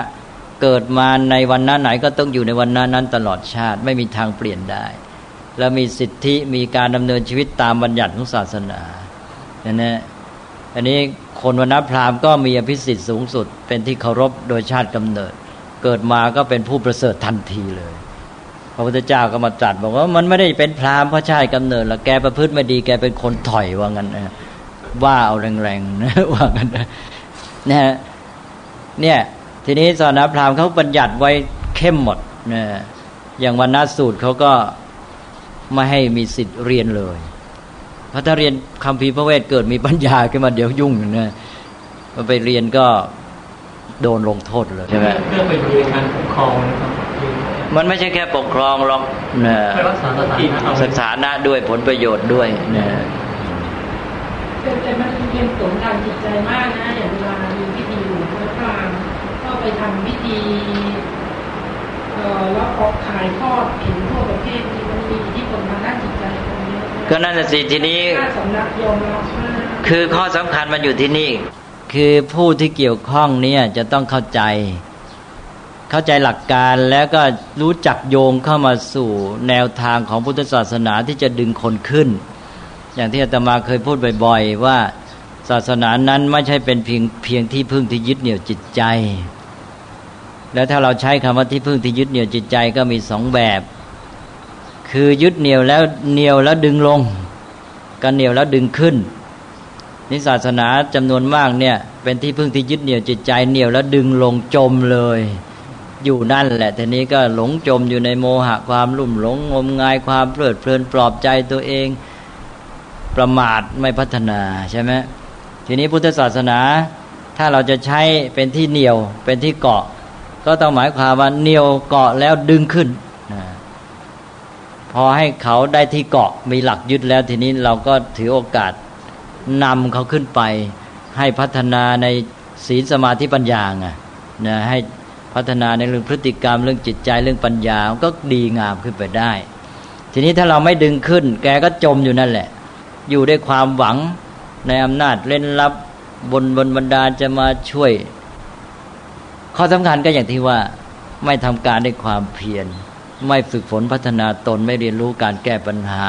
เกิดมาในวันณะไหนก็ต้องอยู่ในวันณะนั้นตลอดชาติไม่มีทางเปลี่ยนได้ แล้วมีสิทธิมีการดำเนินชีวิตตามบัญญัติของศาสนาเนี่ยนะอันนี้คนวันณพราหมณ์ก็มีอภิสิทธิ์สูงสุด เป็นที่เคารพโดยชาติกำเนิด เกิดมาก็เป็นผู้ประเสริฐทันทีเลย พระพุทธเจ้าก็มาตรัสบอกว่ามันไม่ได้เป็นพราหมณ์เพราะชาติกำเนิดแล้วแกประพฤติไม่ดีแกเป็นคนถอยว่างั้นนะว่าเอาแรงๆนะว่างั้นนะนะฮะเนี่ย ทีนี้สอนพราหมณ์เขาบัญญัติไว้เข้มหมดนะอย่างวันนาสูตรเขาก็ไม่ให้มีสิทธิ์เรียนเลยเพราะถ้าเรียนคำพีร์พระเวทเกิดมีปัญญาขึ้นมาเดี๋ยวยุ่งนะมันไปเรียนก็โดนลงโทษเลยใช่ไหมเพื่อประโยชน์ในการปกครองนะครับคือ มันไม่ใช่แค่ปกครองหรอกนะเพื่อรักษาสถานะเอาสถานะด้วยผลประโยชน์ด้วยนะแต่แต่มันเรียนผลทางจิตใจมากนะอย่างเวลามีพิธีหลวงพระพรามก็ไปทำพิธีเอ่อแล้วออกขายทอดเห็นทั่วประเทศนี่มันมีอิทธิพลทางด้านจิตใจตรงนี้ก็นั่นน่ะสิทีนี้ถ้าสำนักยอมรับมากคือข้อสำคัญมันอยู่ที่นี่ คือผู้ที่เกี่ยวข้องเนี่ยจะต้องเข้าใจ เข้าใจหลักการแล้วก็รู้จักโยงเข้ามาสู่แนวทางของพุทธศาสนาที่จะดึงคนขึ้น อย่างที่อาตมาเคยพูดบ่อยๆ ว่าศาสนานั้นไม่ใช่เป็นเพียงเพียงที่พึ่งที่ยึดเหนี่ยวจิตใจ แล้วถ้าเราใช้คำว่าที่พึ่งที่ยึดเหนี่ยวจิตใจก็มีสองแบบ คือยึดเหนี่ยวแล้วเหนี่ยวแล้วดึงลงก็เหนี่ยวแล้วดึงขึ้นนี่ศาสนาจำนวนมากเนี่ยเป็นที่พึ่งที่ยึดเหนี่ยวจิตใจเหนี่ยวแล้วดึงลงจมเลย อยู่นั่นแหละ ทีนี้ก็หลงจมอยู่ในโมหะความลุ่มหลงงมงายความเพลิดเพลินปลอบใจตัวเอง ประมาทไม่พัฒนาใช่ไหมทีนี้พุทธศาสนา ถ้าเราจะใช้เป็นที่เหนียวเป็นที่เกาะ ก็ต้องหมายความว่าเหนียวเกาะแล้วดึงขึ้นพอให้เขาได้ที่เกาะมีหลักยึดแล้ว ทีนี้เราก็ถือโอกาสนำเขาขึ้นไป ให้พัฒนาในศีลสมาธิปัญญาไงนะให้ พัฒนาในเรื่องพฤติกรรมเรื่องจิตใจเรื่องปัญญาก็ดีงามขึ้นไปได้ ทีนี้ถ้าเราไม่ดึงขึ้น แกก็จมอยู่นั่นแหละ อยู่ด้วยความหวังในอำนาจเล่นลับบนบนบรรดาจะมาช่วย ข้อสำคัญก็อย่างที่ว่าไม่ทำการด้วยความเพียร ไม่ฝึกฝนพัฒนาตนไม่เรียนรู้การแก้ปัญหา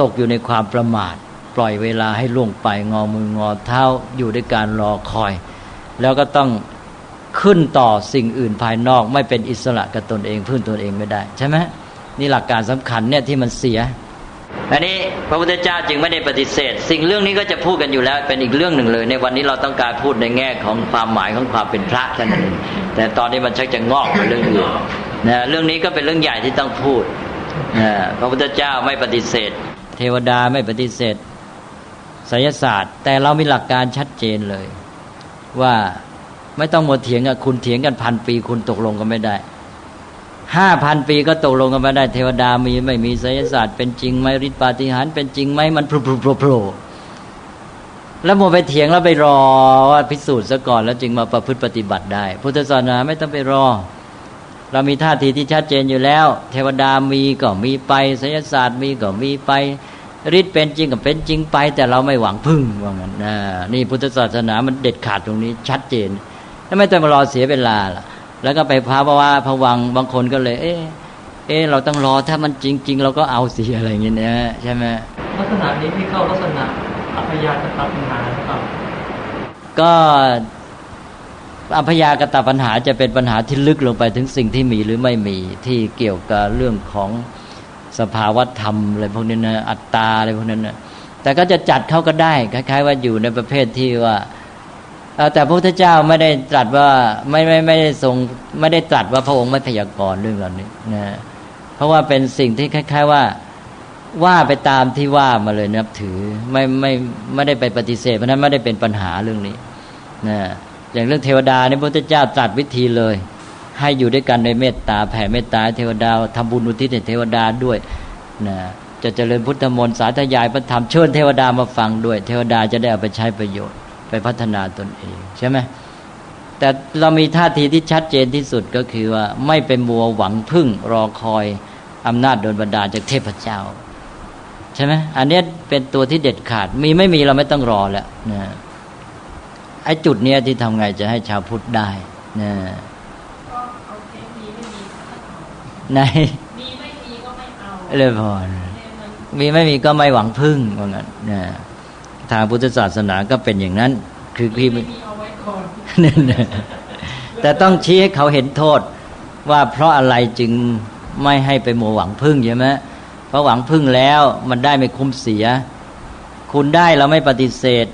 ตกอยู่ในความประมาท ปล่อยเวลาให้ล่วงไปงอมืองอเท้าอยู่ด้วยการรอคอย แล้วก็ต้อง ขึ้นต่อสิ่งอื่นภายนอก ไม่เป็นอิสระกับตนเองพึ่งตนเองไม่ได้ใช่ไหมนี่หลักการสำคัญเนี่ยที่มันเสียอันนี้พระพุทธเจ้าจึงไม่ได้ปฏิเสธ สิ่งเรื่องนี้ก็จะพูดกันอยู่แล้วเป็นอีกเรื่องหนึ่งเลย ในวันนี้เราต้องการพูดในแง่ของความหมายของความเป็นพระแค่นั้นเองแต่ตอนนี้มันชักจะงอกไปเรื่องอื่นนะเรื่องนี้ก็เป็นเรื่องใหญ่ที่ต้องพูดนะพระพุทธเจ้าไม่ปฏิเสธ เทวดาไม่ปฏิเสธไสยศาสตร์ แต่เรามีหลักการชัดเจนเลย ว่า ไม่ต้องหมดเถียงกับคุณเถียงกันพันปี คุณตกลงกันไม่ได้ห้าพันปีก็ตกลงกันไม่ได้เทวดามีไม่มีไสยศาสตร์เป็นจริงไหมฤทธิปาฏิหาริย์เป็นจริงไหมมันโผล่โผล่แล้วโมไปเถียงแล้วไปรอว่าพิสูจน์ซะก่อนแล้วจึงมาประพฤติปฏิบัติได้ พุทธศาสนาไม่ต้องไปรอ เรามีท่าทีที่ชัดเจนอยู่แล้ว เทวดามีก็มีไปไสยศาสตร์มีก็มีไปฤทธิ์เป็นจริงก็เป็นจริงไป แต่เราไม่หวังพึ่งว่างั้นนี่พุทธศาสนามันเด็ดขาดตรงนี้ชัดเจน แล้วไม่ต้องมารอเสียเวลาล่ะ แล้วก็ไปพาว่าพวังบางคนก็เลย เอ๊ะเอ๊ะเราต้องรอถ้ามันจริง ๆ เราก็เอาสิอะไรอย่างเงี้ยใช่ไหมลักษณะนี้ที่เข้าลักษณะอัพยากตปัญหาครับก็อัพยากตปัญหาจะเป็นปัญหาที่ลึกลงไปถึงสิ่งที่มีหรือไม่มีที่เกี่ยวกับเรื่องของสภาวธรรมอะไรพวกนี้นะอัตตาอะไรพวกนั้นนะแต่ก็จะจัดเข้าก็ได้คล้ายๆ ว่าอยู่ในประเภทที่ว่า แต่พระพุทธเจ้าไม่ได้ตรัสว่าไม่ไม่ไม่ได้ทรงไม่ได้ตรัสว่าพระองค์ไม่พยากรณ์เรื่องเหล่านี้นะเพราะว่าเป็นสิ่งที่คล้าย ๆว่าว่าไปตามที่ว่ามาเลยนับถือไม่ไม่ไม่ได้ไปปฏิเสธเพราะนั้นไม่ได้เป็นปัญหาเรื่องนี้นะอย่างเรื่องเทวดาในพระพุทธเจ้าตรัสวิธีเลย ให้อยู่ด้วยกันในเมตตาแผ่เมตตาเทวดาทำบุญอุทิศให้เทวดาด้วยนะจะเจริญพุทธมนต์สาธยายพระธรรมเชิญเทวดามาฟังด้วย เทวดาจะได้เอาไปใช้ประโยชน์ ไปพัฒนาตนเองใช่ไหมแต่เรามีท่าทีที่ชัดเจนที่สุดก็คือว่าไม่เป็นมัวหวังพึ่งรอคอยอำนาจโดนบันดาลจากเทพเจ้า ใช่ไหมอันนี้เป็นตัวที่เด็ดขาด มีไม่มีเราไม่ต้องรอแล้วนะไอ้จุดเนี้ยที่ทำไงจะให้ชาวพุทธได้นะในมีไม่มีก็ไม่เอาเลยพอมีไม่มีก็ไม่หวังพึ่งว่างั้นนะ ทางพุทธศาสนาก็เป็นอย่างนั้น คือพี่แต่ต้องชี้ให้เขาเห็นโทษว่าเพราะอะไรจึงไม่ให้ไปโมหวังพึ่งใช่ไหมเพราะหวังพึ่งแล้วมันได้ไม่คุ้มเสีย คุณได้เราไม่ปฏิเสธ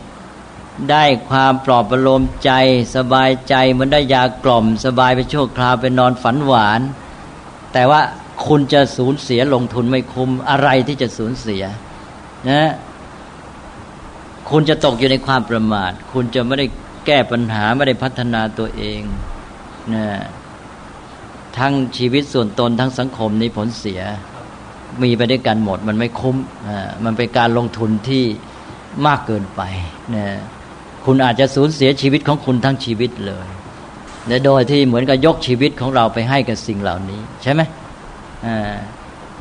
ได้ความปลอบประโลมใจ สบายใจมันได้ยากล่อม สบายไปชั่วคราวไปนอนฝันหวาน แต่ว่าคุณจะสูญเสียลงทุนไม่คุ้มอะไรที่จะสูญเสียนะ คุณจะตกอยู่ในความประมาท คุณจะไม่ได้แก้ปัญหาไม่ได้พัฒนาตัวเองนะทั้งชีวิตส่วนตนทั้งสังคมนี้ผลเสีย มีไปด้วยกันหมด มันไม่คุ้มมันเป็นการลงทุนที่มากเกินไปนะคุณอาจจะสูญเสียชีวิตของคุณทั้งชีวิตเลยและโดยที่เหมือนกับยกชีวิตของเราไปให้กับสิ่งเหล่านี้ ใช่ไหม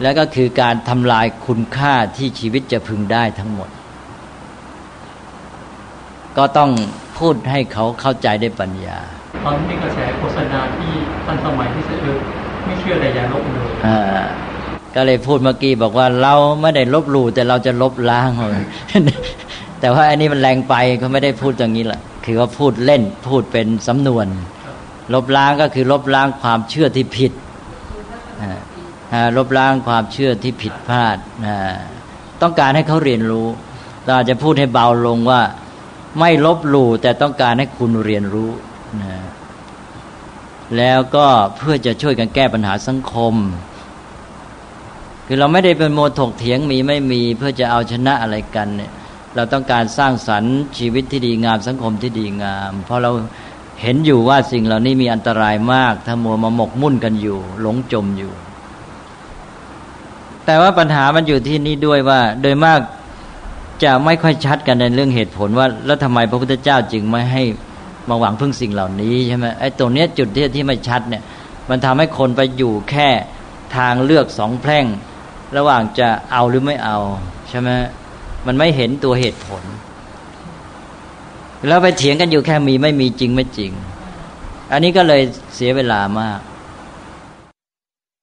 แล้วก็คือการทำลายคุณค่าที่ชีวิตจะพึงได้ทั้งหมด ก็ต้องพูดให้เขาเข้าใจได้ปัญญาตอนนี้กระแสโฆษณาที่ทันสมัยที่สุดคือไม่เชื่อแต่อย่าลบหลู่อ่าก็เลยพูดเมื่อกี้บอกว่าเราไม่ได้ลบหลู่แต่เราจะลบล้างแต่ว่าอันนี้มันแรงไปก็ไม่ได้พูดอย่างนี้แหละคือว่าพูดเล่นพูดเป็นสำนวน ลบล้างก็คือลบล้างความเชื่อที่ผิดอ่าอ่าลบล้างความเชื่อที่ผิดพลาดอ่าต้องการให้เขาเรียนรู้เราอาจจะพูดให้เบาลงว่า ไม่ลบหลู่แต่ต้องการให้คุณเรียนรู้นะแล้วก็เพื่อจะช่วยกันแก้ปัญหาสังคม คือเราไม่ได้เป็นโมถกเถียงมีไม่มีเพื่อจะเอาชนะอะไรกันเนี่ย เราต้องการสร้างสรรค์ชีวิตที่ดีงามสังคมที่ดีงาม เพราะเราเห็นอยู่ว่าสิ่งเหล่านี้มีอันตรายมาก ถ้ามัวมาหมกมุ่นกันอยู่ หลงจมอยู่ แต่ว่าปัญหามันอยู่ที่นี่ด้วยว่า โดยมาก จะไม่ค่อยชัดกันในเรื่องเหตุผลว่า แล้วทำไมพระพุทธเจ้าจึงไม่ให้มาหวังพึ่งสิ่งเหล่านี้ใช่ไหมไอ้ตรงเนี้ยจุดที่ที่ไม่ชัดเนี่ย มันทำให้คนไปอยู่แค่ทางเลือกสองแพร่ง ระหว่างจะเอาหรือไม่เอาใช่ไหมมันไม่เห็นตัวเหตุผล แล้วไปเถียงกันอยู่แค่มีไม่มีจริงไม่จริง อันนี้ก็เลยเสียเวลามาก